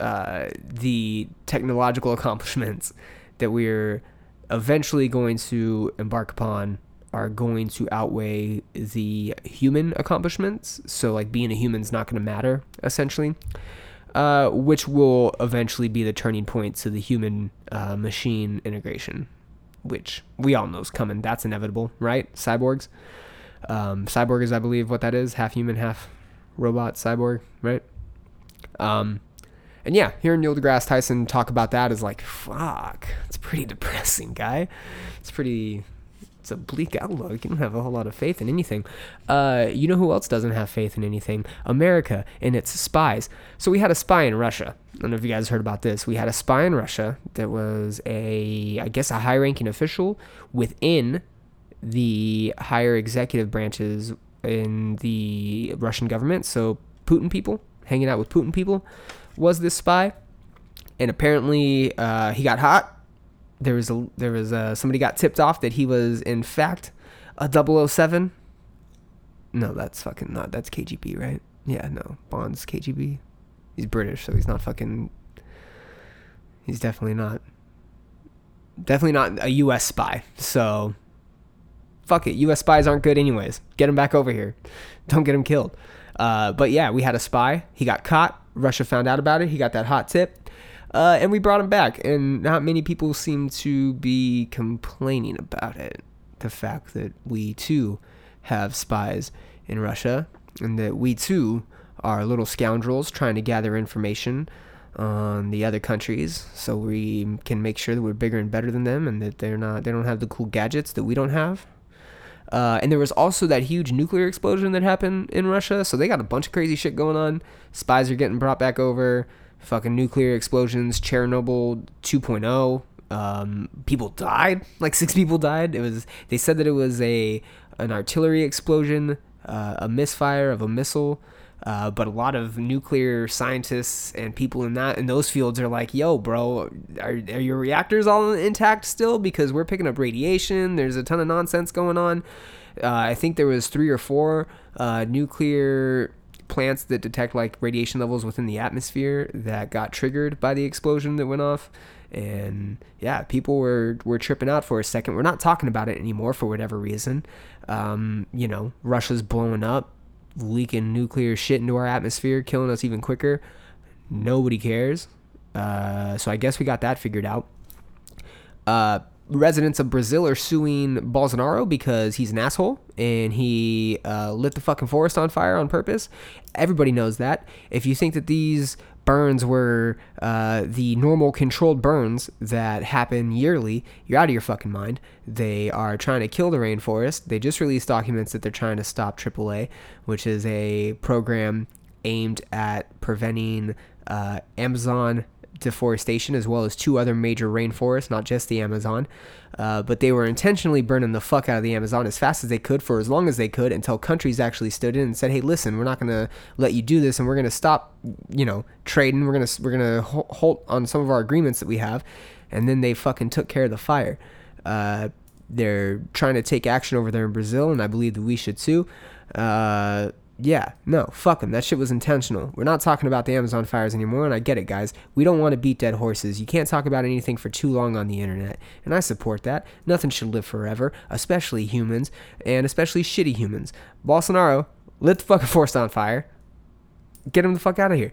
uh, the technological accomplishments that we're eventually going to embark upon are going to outweigh the human accomplishments. So like being a human's not going to matter essentially. Uh, which will eventually be the turning point to the human uh, machine integration, which we all know is coming. That's inevitable, right? Cyborgs. Um, cyborg is, I believe, what that is half human, half robot cyborg, right? Um, and yeah, hearing Neil deGrasse Tyson talk about that is like, fuck, it's pretty depressing, guy. It's pretty, it's a bleak outlook. You don't have a whole lot of faith in anything. Uh, you know who else doesn't have faith in anything? America and its spies. So we had a spy in Russia. I don't know if you guys heard about this. We had a spy in Russia that was a, I guess, a high-ranking official within the higher executive branches in the Russian government. So Putin people, hanging out with Putin people, was this spy, and apparently uh, he got hot. There was a there was a, somebody got tipped off that he was in fact a 007. No, that's fucking not. That's KGB, right? Yeah, no, Bond's KGB. He's British, so he's not fucking. He's definitely not. Definitely not a U.S. spy. So fuck it. U.S. spies aren't good anyways. Get him back over here. Don't get him killed. Uh, but yeah, we had a spy. He got caught. Russia found out about it. He got that hot tip. Uh, and we brought him back. And not many people seem to be complaining about it. The fact that we too have spies in Russia and that we too are little scoundrels trying to gather information on the other countries so we can make sure that we're bigger and better than them and that they're not they don't have the cool gadgets that we don't have uh, and there was also that huge nuclear explosion that happened in Russia. So they got a bunch of crazy shit going on. Spies are getting brought back over. Fucking nuclear explosions. Chernobyl 2.0. Um, people died. Like six people died. It was. They said that it was a an artillery explosion, uh, a misfire of a missile. Uh, but a lot of nuclear scientists and people in that in those fields are like, "Yo, bro, are, are your reactors all intact still? Because we're picking up radiation. There's a ton of nonsense going on." Uh, I think there was three or four uh, nuclear plants that detect like radiation levels within the atmosphere that got triggered by the explosion that went off. And yeah, people were were tripping out for a second. We're not talking about it anymore for whatever reason. Um, you know, Russia's blowing up leaking nuclear shit into our atmosphere, killing us even quicker. Nobody cares. Uh, so I guess we got that figured out. Uh, residents of Brazil are suing Bolsonaro because he's an asshole and he uh, lit the fucking forest on fire on purpose. Everybody knows that. If you think that these burns were uh, the normal controlled burns that happen yearly, you're out of your fucking mind. They are trying to kill the rainforest. They just released documents that they're trying to stop AAA, which is a program aimed at preventing uh, Amazon deforestation as well as two other major rainforests, not just the Amazon. Uh, but they were intentionally burning the fuck out of the Amazon as fast as they could for as long as they could until countries actually stood in and said, "Hey, listen, we're not going to let you do this, and we're going to stop, you know, trading. We're gonna we're gonna halt on some of our agreements that we have." And then they fucking took care of the fire. Uh, they're trying to take action over there in Brazil, and I believe that we should too. Uh, yeah, no, fuck them. That shit was intentional. We're not talking about the Amazon fires anymore, and I get it, guys. We don't want to beat dead horses. You can't talk about anything for too long on the internet, and I support that. Nothing should live forever, especially humans, and especially shitty humans. Bolsonaro, lit the fucking forest on fire. Get him the fuck out of here.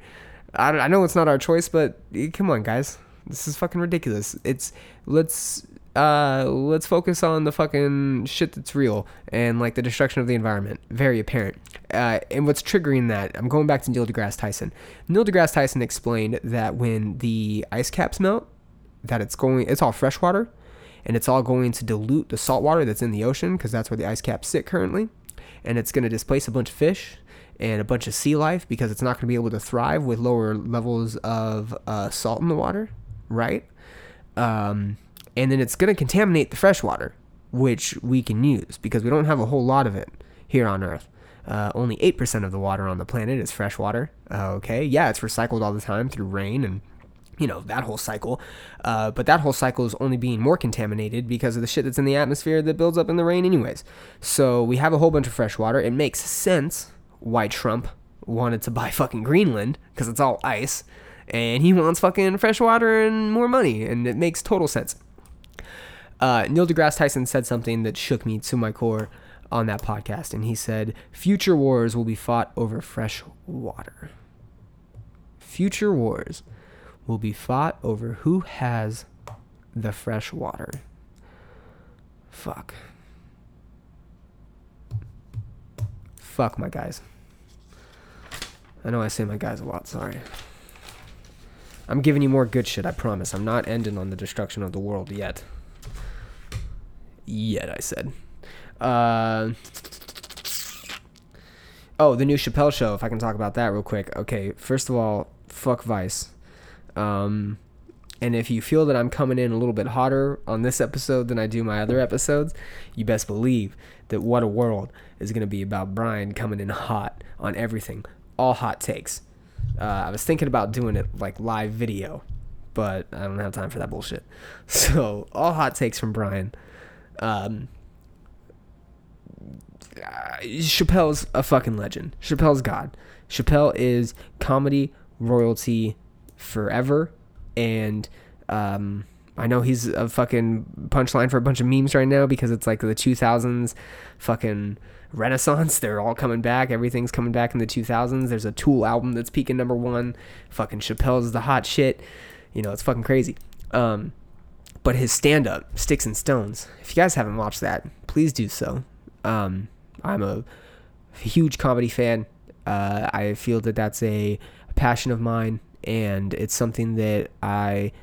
I, I know it's not our choice, but eh, come on, guys. This is fucking ridiculous. It's let's uh let's focus on the fucking shit that's real and like the destruction of the environment. Very apparent. Uh, and what's triggering that? I'm going back to Neil deGrasse Tyson. Neil deGrasse Tyson explained that when the ice caps melt, that it's going it's all freshwater, and it's all going to dilute the salt water that's in the ocean because that's where the ice caps sit currently and it's going to displace a bunch of fish and a bunch of sea life because it's not going to be able to thrive with lower levels of uh, salt in the water right um, and then it's going to contaminate the fresh water which we can use because we don't have a whole lot of it here on earth. Uh, only 8% of the water on the planet is fresh water. Uh, okay yeah it's recycled all the time through rain and you know that whole cycle. Uh, but that whole cycle is only being more contaminated because of the shit that's in the atmosphere that builds up in the rain anyways. So we have a whole bunch of fresh water. It makes sense why trump wanted to buy fucking greenland because it's all ice and he wants fucking fresh water and more money and it makes total sense uh, neil degrasse tyson said something that shook me to my core on that podcast and he said future wars will be fought over fresh water future wars will be fought over who has the fresh water. Fuck. Fuck my guys. I know I say my guys a lot, sorry. I'm giving you more good shit, I promise. I'm not ending on the destruction of the world yet. Yet, I said. Uh, oh, the new Chappelle show, if I can talk about that real quick. Okay, first of all, fuck Vice. Um, and if you feel that I'm coming in a little bit hotter on this episode than I do my other episodes, you best believe that What a World is going to be about Brian coming in hot on everything. All hot takes. Uh, I was thinking about doing it like live video, but I don't have time for that bullshit. So, all hot takes from Brian. Um, Chappelle's a fucking legend. Chappelle's God. Chappelle is comedy royalty forever. And um, I know he's a fucking punchline for a bunch of memes right now because it's like the 2000s fucking renaissance. They're all coming back. Everything's coming back in the 2000s. There's a Tool album that's peaking number one. Fucking Chappelle's the hot shit. You know, it's fucking crazy. Um, but his stand up, Sticks and Stones, if you guys haven't watched that, please do so. Um, I'm a huge comedy fan. Uh, I feel that that's a passion of mine, and it's something that I,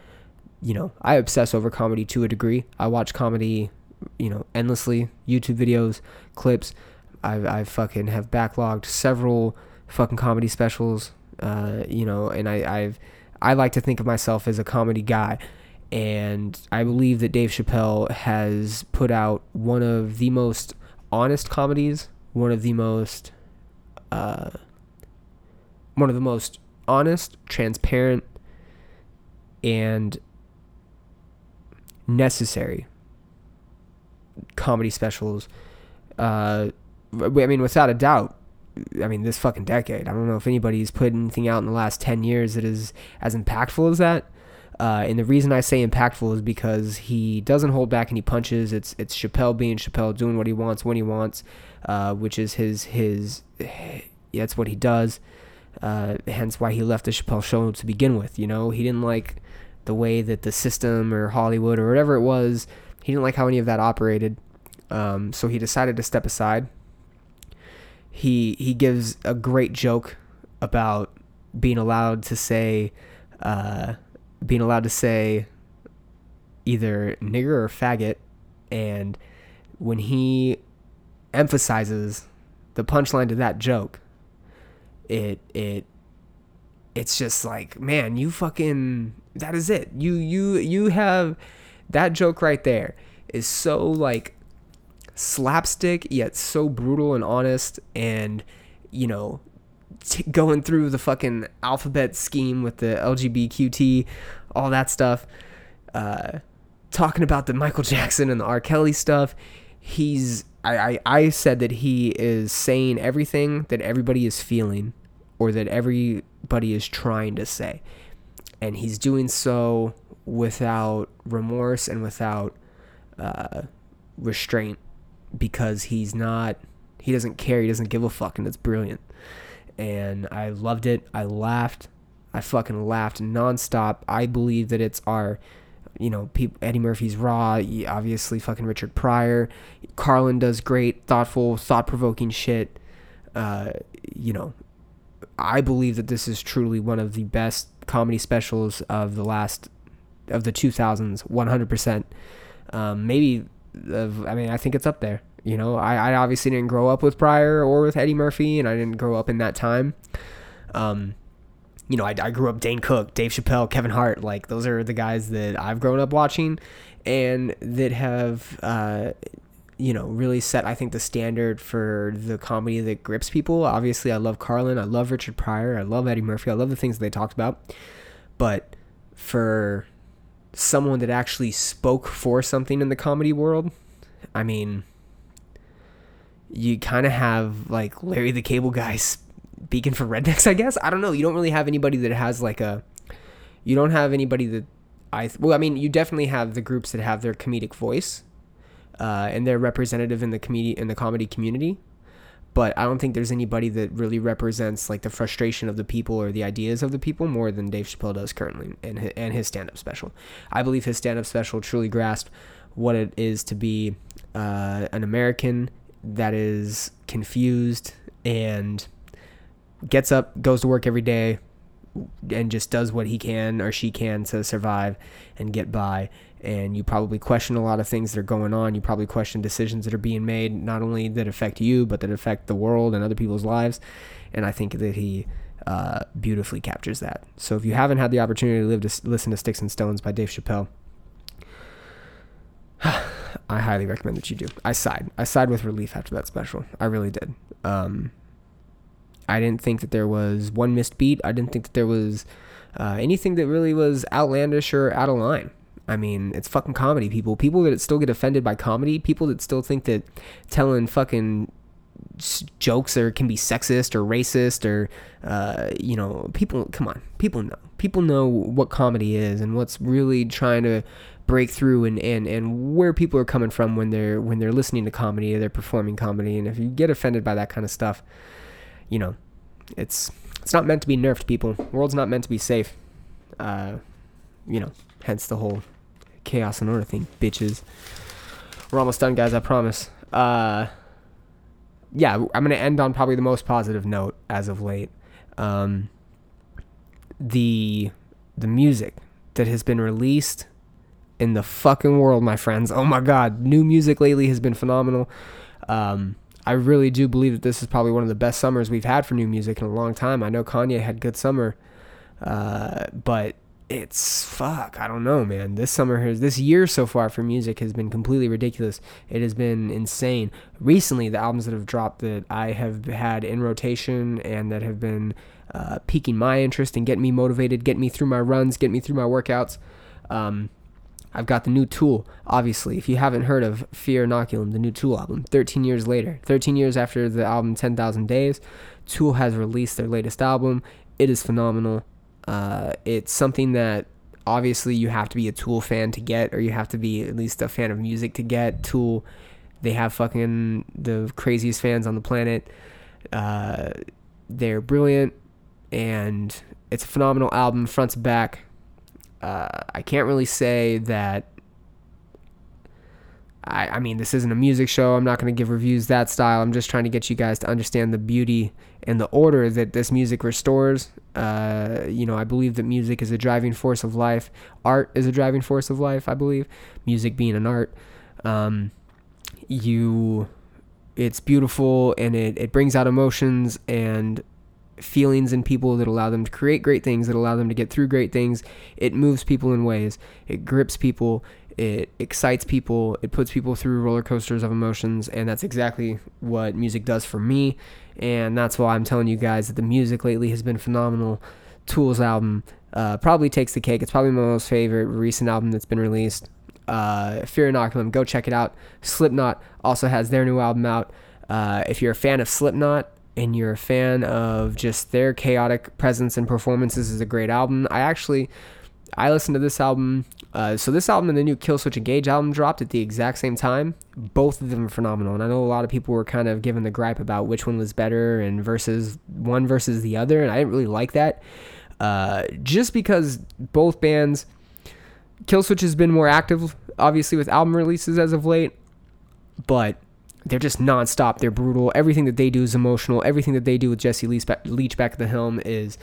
you know, I obsess over comedy to a degree. I watch comedy, you know, endlessly. YouTube videos, clips. I I fucking have backlogged several fucking comedy specials. Uh, you know, and I I've I like to think of myself as a comedy guy. And I believe that Dave Chappelle has put out one of the most honest comedies, one of the most, uh, one of the most honest, transparent, and necessary comedy specials. Uh, I mean, without a doubt. I mean, this fucking decade. I don't know if anybody's put anything out in the last 10 years that is as impactful as that. Uh, and the reason I say impactful is because he doesn't hold back and he punches. It's it's Chappelle being Chappelle, doing what he wants when he wants, uh, which is his his. That's what he does. Uh, hence why he left the Chappelle show to begin with. You know, he didn't like the way that the system or Hollywood or whatever it was He didn't like how any of that operated. Um, so he decided to step aside. He he gives a great joke about being allowed to say, uh, being allowed to say either nigger or faggot, and when he emphasizes the punchline to that joke, it it it's just like man you fucking that is it. You you you have that joke right there is so like slapstick yet so brutal and honest and you know t- going through the fucking alphabet scheme with the lgbqt all that stuff. Uh talking about the michael jackson and the r. Kelly stuff. He's I, I i said that he is saying everything that everybody is feeling or that everybody is trying to say. And he's doing so without remorse and without uh, restraint because he's not he doesn't care. He doesn't give a fuck and it's brilliant and i loved it. I laughed. I fucking laughed nonstop. I believe that it's our you know peop eddie murphy's raw obviously fucking richard pryor. Carlin does great thoughtful thought-provoking shit. Uh, you know I believe that this is truly one of the best comedy specials of the last of the 2000s 100% um, maybe of, I mean I think it's up there you know I, I obviously didn't grow up with Pryor or with Eddie Murphy and I didn't grow up in that time um, you know I, I grew up Dane Cook Dave Chappelle Kevin Hart like those are the guys that I've grown up watching and that have uh, you know, really set, I think, the standard for the comedy that grips people. Obviously, I love Carlin. I love Richard Pryor. I love Eddie Murphy. I love the things they talked about. But for someone that actually spoke for something in the comedy world, I mean, you kind of have like Larry the Cable Guy speaking for rednecks, I guess. I don't know. You don't really have anybody that has like a. You don't have anybody that I. Well, I mean, you definitely have the groups that have their comedic voice uh, and they're representative in the comedy in the comedy community. But I don't think there's anybody that really represents like the frustration of the people or the ideas of the people more than Dave Chappelle does currently and his, and his stand-up special. I believe his stand-up special truly grasped what it is to be uh, an American that is confused and gets up, goes to work every day, and just does what he can or she can to survive and get by and you probably question a lot of things that are going on. You probably question decisions that are being made, not only that affect you, but that affect the world and other people's lives. And I think that he uh, beautifully captures that. So if you haven't had the opportunity to live to listen to Sticks and Stones by Dave Chappelle, I highly recommend that you do. I sighed. I sighed with relief after that special. I really did. Um, I didn't think that there was one missed beat. I didn't think that there was uh, anything that really was outlandish or out of line. I mean, it's fucking comedy, people. People that still get offended by comedy, people that still think that telling fucking jokes or can be sexist or racist or, uh, you know, people, come on, people know. People know what comedy is and what's really trying to break through and, and, and where people are coming from when they're when they're listening to comedy or they're performing comedy. And if you get offended by that kind of stuff, you know, it's it's not meant to be nerfed, people. world's not meant to be safe. Uh, you know, hence the whole chaos and order thing, bitches. We're almost done, guys. I promise. Uh, yeah, I'm gonna end on probably the most positive note as of late. Um, the the music that has been released in the fucking world, my friends. Oh my god, new music lately has been phenomenal. Um, I really do believe that this is probably one of the best summers we've had for new music in a long time. I know Kanye had good summer, uh, but it's fuck. I don't know, man. This summer has this year so far for music has been completely ridiculous. It has been insane. Recently, the albums that have dropped that I have had in rotation and that have been uh, piquing my interest and getting me motivated, getting me through my runs, getting me through my workouts. Um, I've got the new Tool, obviously. If you haven't heard of Fear Inoculum, the new Tool album, 13 years later, 13 years after the album 10,000 Days, Tool has released their latest album. It is phenomenal. Uh, it's something that obviously you have to be a Tool fan to get, or you have to be at least a fan of music to get. Tool, they have fucking the craziest fans on the planet. Uh, they're brilliant, and it's a phenomenal album, front to back. Uh, I can't really say that I, I mean, this isn't a music show. I'm not going to give reviews that style. I'm just trying to get you guys to understand the beauty and the order that this music restores. Uh, you know, I believe that music is a driving force of life. Art is a driving force of life, I believe. Music being an art. Um, you, it's beautiful and it, it brings out emotions and feelings in people that allow them to create great things, that allow them to get through great things. It moves people in ways. It grips people it excites people it puts people through roller coasters of emotions and that's exactly what music does for me. And that's why i'm telling you guys that the music lately has been phenomenal. Tools album uh, probably takes the cake. It's probably my most favorite recent album that's been released. Uh, fear inoculum go check it out. Slipknot also has their new album out. Uh, if you're a fan of slipknot and you're a fan of just their chaotic presence and performances is a great album i actually I listened to this album. Uh, so this album and the new Killswitch Engage album dropped at the exact same time. Both of them are phenomenal, and I know a lot of people were kind of given the gripe about which one was better and versus one versus the other, and I didn't really like that. Uh, just because both bands, Killswitch has been more active, obviously with album releases as of late, but they're just nonstop. They're brutal. Everything that they do is emotional. Everything that they do with Jesse Leach back, Leach back at the helm is.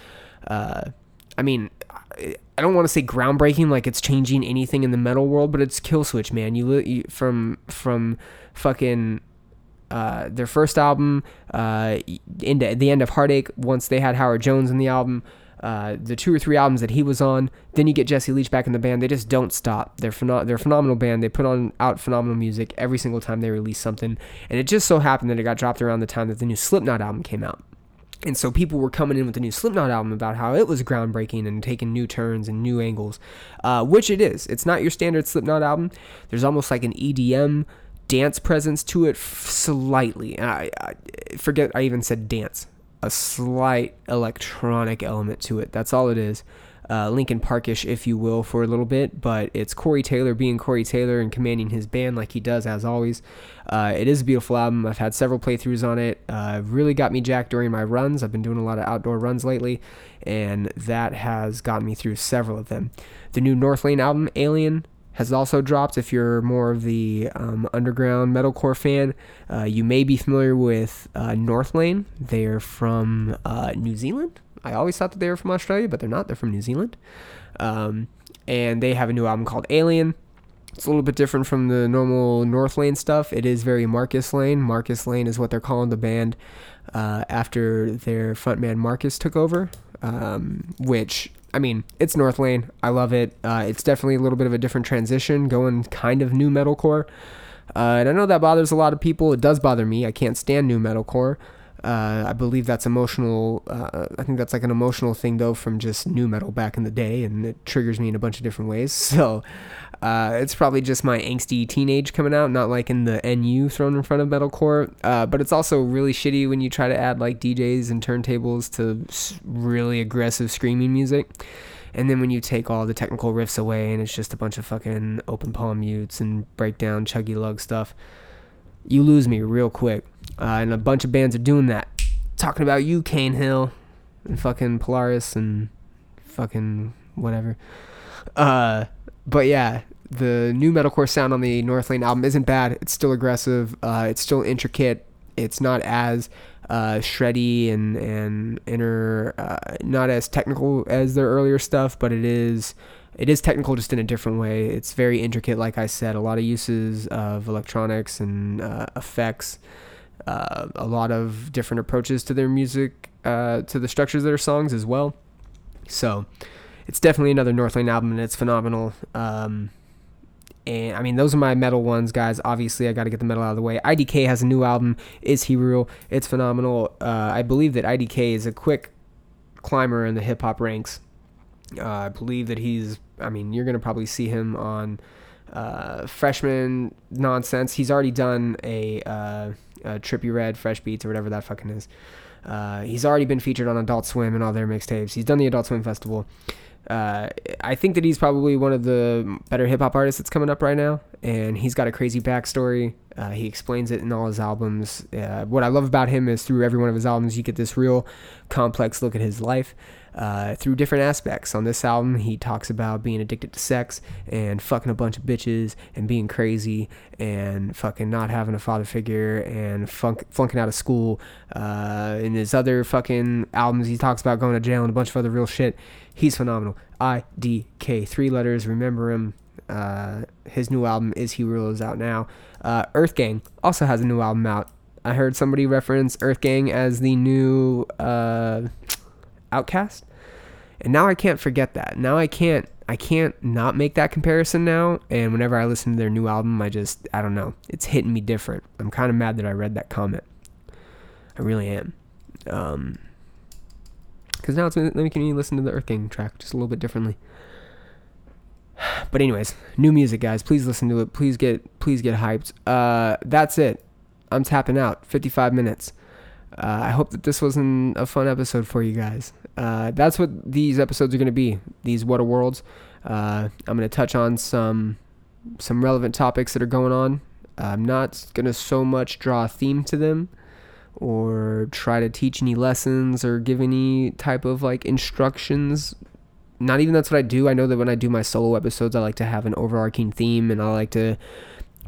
Uh, I mean, I don't want to say groundbreaking, like it's changing anything in the metal world, but it's Killswitch, man. You, you from from fucking uh, their first album uh, into the end of Heartache. Once they had Howard Jones in the album, uh, the two or three albums that he was on, then you get Jesse Leach back in the band. They just don't stop. They're phenom- they're a phenomenal band. They put on out phenomenal music every single time they release something, and it just so happened that it got dropped around the time that the new Slipknot album came out. And so people were coming in with the new Slipknot album about how it was groundbreaking and taking new turns and new angles, uh, which it is. It's not your standard Slipknot album. There's almost like an EDM dance presence to it, slightly. And I, I forget I even said dance. A slight electronic element to it. That's all it is uh, Linkin Parkish, if you will, for a little bit. But it's Corey Taylor being Corey Taylor and commanding his band like he does as always. Uh, it is a beautiful album. I've had several playthroughs on it. Uh, really got me jacked during my runs. I've been doing a lot of outdoor runs lately, and that has gotten me through several of them. The new Northlane album, Alien, has also dropped. If you're more of the um, underground metalcore fan, uh, you may be familiar with uh, Northlane. They're from uh, New Zealand, I always thought that they were from Australia, but they're not. They're from New Zealand. Um, and they have a new album called Alien. It's a little bit different from the normal Northlane stuff. It is very Marcus Lane. Marcus Lane is what they're calling the band uh, after their frontman Marcus took over, um, which I mean, it's Northlane. I love it. Uh, it's definitely a little bit of a different transition, going kind of nu metalcore. Uh, and I know that bothers a lot of people. It does bother me. I can't stand nu metalcore. Uh, I believe that's emotional. Uh, I think that's like an emotional thing though from just nu metal back in the day, and it triggers me in a bunch of different ways. So uh, it's probably just my angsty teenage coming out, not like in the NU thrown in front of metalcore. Uh, but it's also really shitty when you try to add like DJs and turntables to really aggressive screaming music. And then when you take all the technical riffs away and it's just a bunch of fucking open palm mutes and breakdown chuggy lug stuff, you lose me real quick. Uh, and a bunch of bands are doing that. Talking about you, Cane Hill, and fucking Polaris, and fucking whatever. Uh, but yeah, the nu metalcore sound on the Northlane album isn't bad. It's still aggressive. Uh, it's still intricate. It's not as uh, shreddy and and inner, uh, not as technical as their earlier stuff, but it is it is technical just in a different way. It's very intricate, like I said. A lot of uses of electronics and uh, effects uh, a lot of different approaches to their music, uh, to the structures of their songs as well. So it's definitely another Northlane album, and it's phenomenal. Um, and I mean, those are my metal ones, guys. Obviously, I got to get the metal out of the way. IDK has a new album, Is He Real? It's phenomenal. Uh, I believe that IDK is a quick climber in the hip hop ranks. Uh, I believe that he's, I mean, you're to probably see him on uh, freshman nonsense. He's already done a uh, uh, Trippie Redd, Fresh Beats, or whatever that fucking is. Uh, he's already been featured on Adult Swim and all their mixtapes. He's done the Adult Swim Festival. Uh, I think that he's probably one of the better hip hop artists that's coming up right now, and he's got a crazy backstory. Uh, he explains it in all his albums. Uh, what I love about him is through every one of his albums, you get this real complex look at his life uh, through different aspects. On this album, he talks about being addicted to sex and fucking a bunch of bitches and being crazy and fucking not having a father figure and funk, flunking out of school. Uh, in his other fucking albums, he talks about going to jail and a bunch of other real shit. He's phenomenal. IDK, three letters. Remember him. Uh, his new album is He Rules out now. Uh, Earth Gang also has a new album out. I heard somebody reference Earth Gang as the new uh, OutKast, and now I can't forget that. Now I can't I can't not make that comparison now. And whenever I listen to their new album, I just I don't know. It's hitting me different. I'm kind of mad that I read that comment. I really am. Um, because now it's making me listen to the Earth Gang track just a little bit differently. But anyways, new music, guys. Please listen to it. Please get please get hyped. Uh, that's it. I'm tapping out. 55 minutes. Uh, I hope that this wasn't a fun episode for you guys. Uh, that's what these episodes are going to be. These what a worlds. Uh, I'm going to touch on some some relevant topics that are going on. I'm not going to so much draw a theme to them or try to teach any lessons or give any type of like instructions not even that's what I do. I know that when I do my solo episodes, I like to have an overarching theme and I like to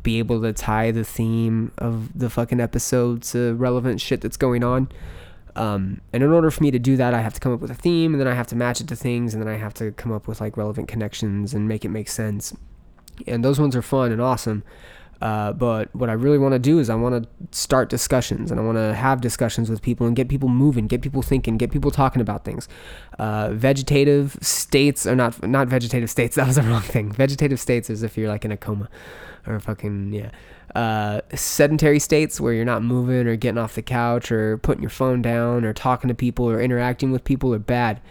be able to tie the theme of the fucking episode to relevant shit that's going on. Um, and in order for me to do that, I have to come up with a theme and then I have to match it to things and then I have to come up with like relevant connections and make it make sense. And those ones are fun and awesome. Uh, but what I really want to do is I want to start discussions and I want to have discussions with people and get people moving, get people thinking, get people talking about things. Uh, vegetative states are not not vegetative states. That was the wrong thing. Vegetative states is if you're like in a coma or fucking yeah. Uh, sedentary states where you're not moving or getting off the couch or putting your phone down or talking to people or interacting with people are bad.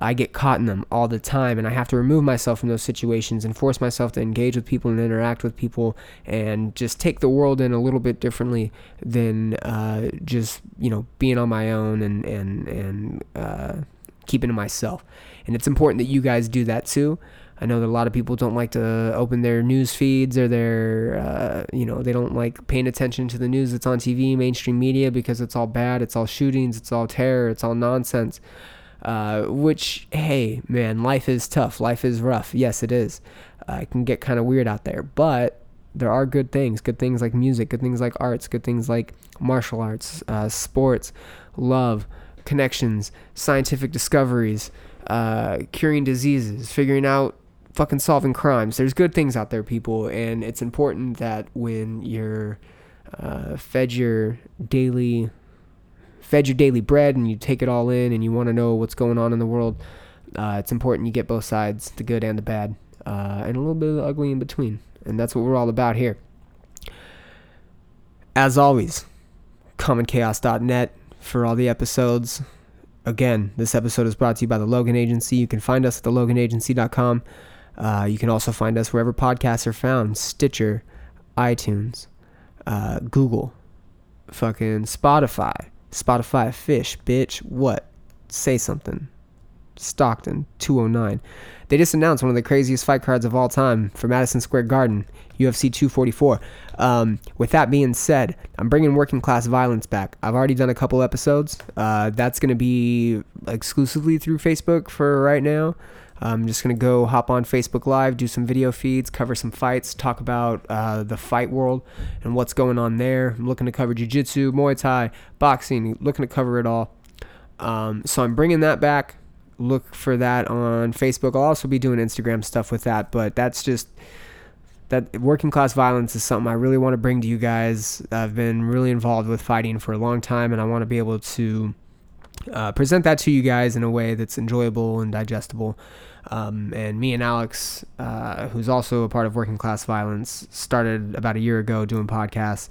I get caught in them all the time, and I have to remove myself from those situations and force myself to engage with people and interact with people and just take the world in a little bit differently than uh, just you know being on my own and and and uh, keeping to myself. And it's important that you guys do that too. I know that a lot of people don't like to open their news feeds or their, uh, you know, they don't like paying attention to the news that's on TV, mainstream media, because it's all bad, it's all shootings, it's all terror, it's all nonsense. Uh, which, hey, man, life is tough. Life is rough. Yes, it is. Uh, it can get kind of weird out there, but there are good things. Good things like music, good things like arts, good things like martial arts, uh, sports, love, connections, scientific discoveries, uh, curing diseases, figuring out fucking solving crimes. There's good things out there, people, and it's important that when you're uh, fed your daily fed your daily bread and you take it all in and you want to know what's going on in the world, uh, it's important you get both sides, the good and the bad, uh, and a little bit of the ugly in between. And that's what we're all about here. As always, commonchaos.net for all the episodes. Again, this episode is brought to you by the Logan Agency. You can find us at theloganagency.com. Uh, you can also find us wherever podcasts are found Stitcher, iTunes, uh, Google, fucking Spotify. Spotify fish, bitch. What? Say something. Stockton, 209. They just announced one of the craziest fight cards of all time for Madison Square Garden, UFC 244. Um, with that being said, I'm bringing working class violence back. I've already done a couple episodes. Uh, that's going to be exclusively through Facebook for right now. I'm just going to go hop on Facebook Live, do some video feeds, cover some fights, talk about uh, the fight world and what's going on there. I'm looking to cover Jiu Jitsu, Muay Thai, boxing, looking to cover it all. Um, so I'm bringing that back. Look for that on Facebook. I'll also be doing Instagram stuff with that, but that's just that working class violence is something I really want to bring to you guys. I've been really involved with fighting for a long time, and I want to be able to uh, present that to you guys in a way that's enjoyable and digestible. Um, and me and Alex, uh, who's also a part of Working Class Violence, started about a year ago doing podcasts.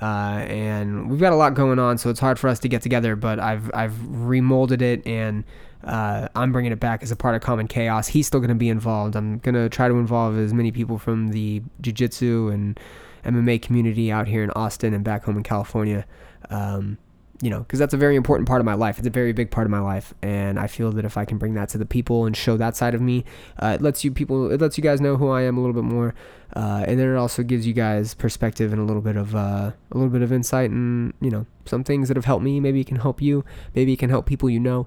Uh, and we've got a lot going on, so it's hard for us to get together. But I've I've remolded it, and uh, I'm bringing it back as a part of Common Chaos. He's still going to be involved. I'm going to try to involve as many people from the Jiu-Jitsu and MMA community out here in Austin and back home in California. Um, you know, because that's a very important part of my life. It's a very big part of my life, and I feel that if I can bring that to the people and show that side of me, uh, it lets you people, it lets you guys know who I am a little bit more, uh, and then it also gives you guys perspective and a little bit of uh, a little bit of insight and you know some things that have helped me. Maybe it can help you. Maybe it can help people you know.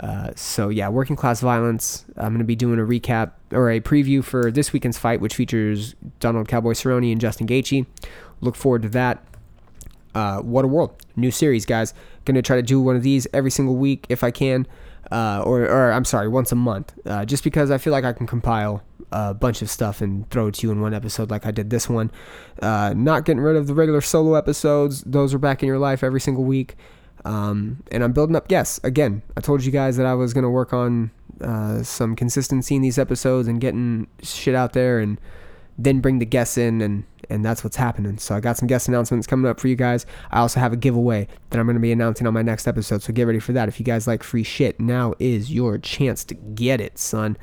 Uh, so yeah, working class violence. I'm gonna be doing a recap or a preview for this weekend's fight, which features Donald Cowboy Cerrone and Justin Gaethje. Look forward to that. Uh, what a world! New series, guys. Gonna try to do one of these every single week if I can, uh, or or I'm sorry, once a month. Uh, just because I feel like I can compile a bunch of stuff and throw it to you in one episode, like I did this one. Uh, not getting rid of the regular solo episodes; those are back in your life every single week. Um, and I'm building up guests. Again, I told you guys that I was gonna work on uh, some consistency in these episodes and getting shit out there, and then bring the guests in, and and that's what's happening. So I got some guest announcements coming up for you guys. I also have a giveaway that I'm gonna be announcing on my next episode. So get ready for that. If you guys like free shit, now is your chance to get it, son.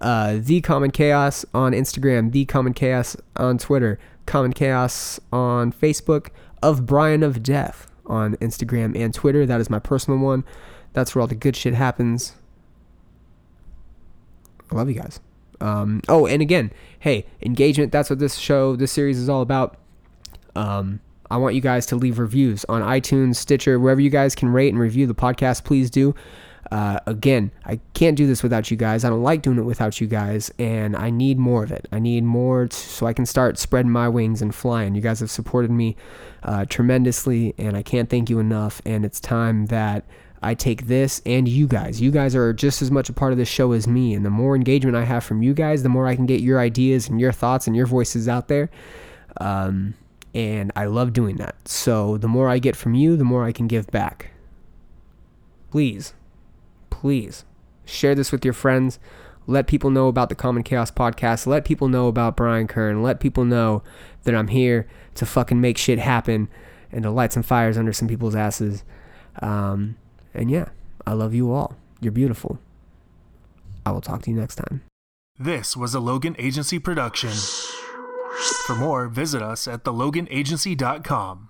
Uh, the Common Chaos on Instagram, The Common Chaos on Twitter, Common Chaos on Facebook, of Brian of Death on Instagram and Twitter. That is my personal one. That's where all the good shit happens. I love you guys. Um, oh, and again, hey, engagement. That's what this show, this series is all about. Um, I want you guys to leave reviews on iTunes, Stitcher, wherever you guys can rate and review the podcast. Please do. Uh, again, I can't do this without you guys. I don't like doing it without you guys, and I need more of it. I need more t- so I can start spreading my wings and flying. You guys have supported me uh, tremendously, and I can't thank you enough. And it's time that I take this and you guys. You guys are just as much a part of this show as me, and the more engagement I have from you guys, the more I can get your ideas and your thoughts and your voices out there. Um, and I love doing that. So the more I get from you, the more I can give back. Please please share this with your friends. Let people know about the Common Chaos podcast. Let people know about Brian Kern. Let people know that I'm here to fucking make shit happen and to light some fires under some people's asses. Um, and yeah, I love you all. You're beautiful. I will talk to you next time. This was a Logan Agency production. For more, visit us at theloganagency.com.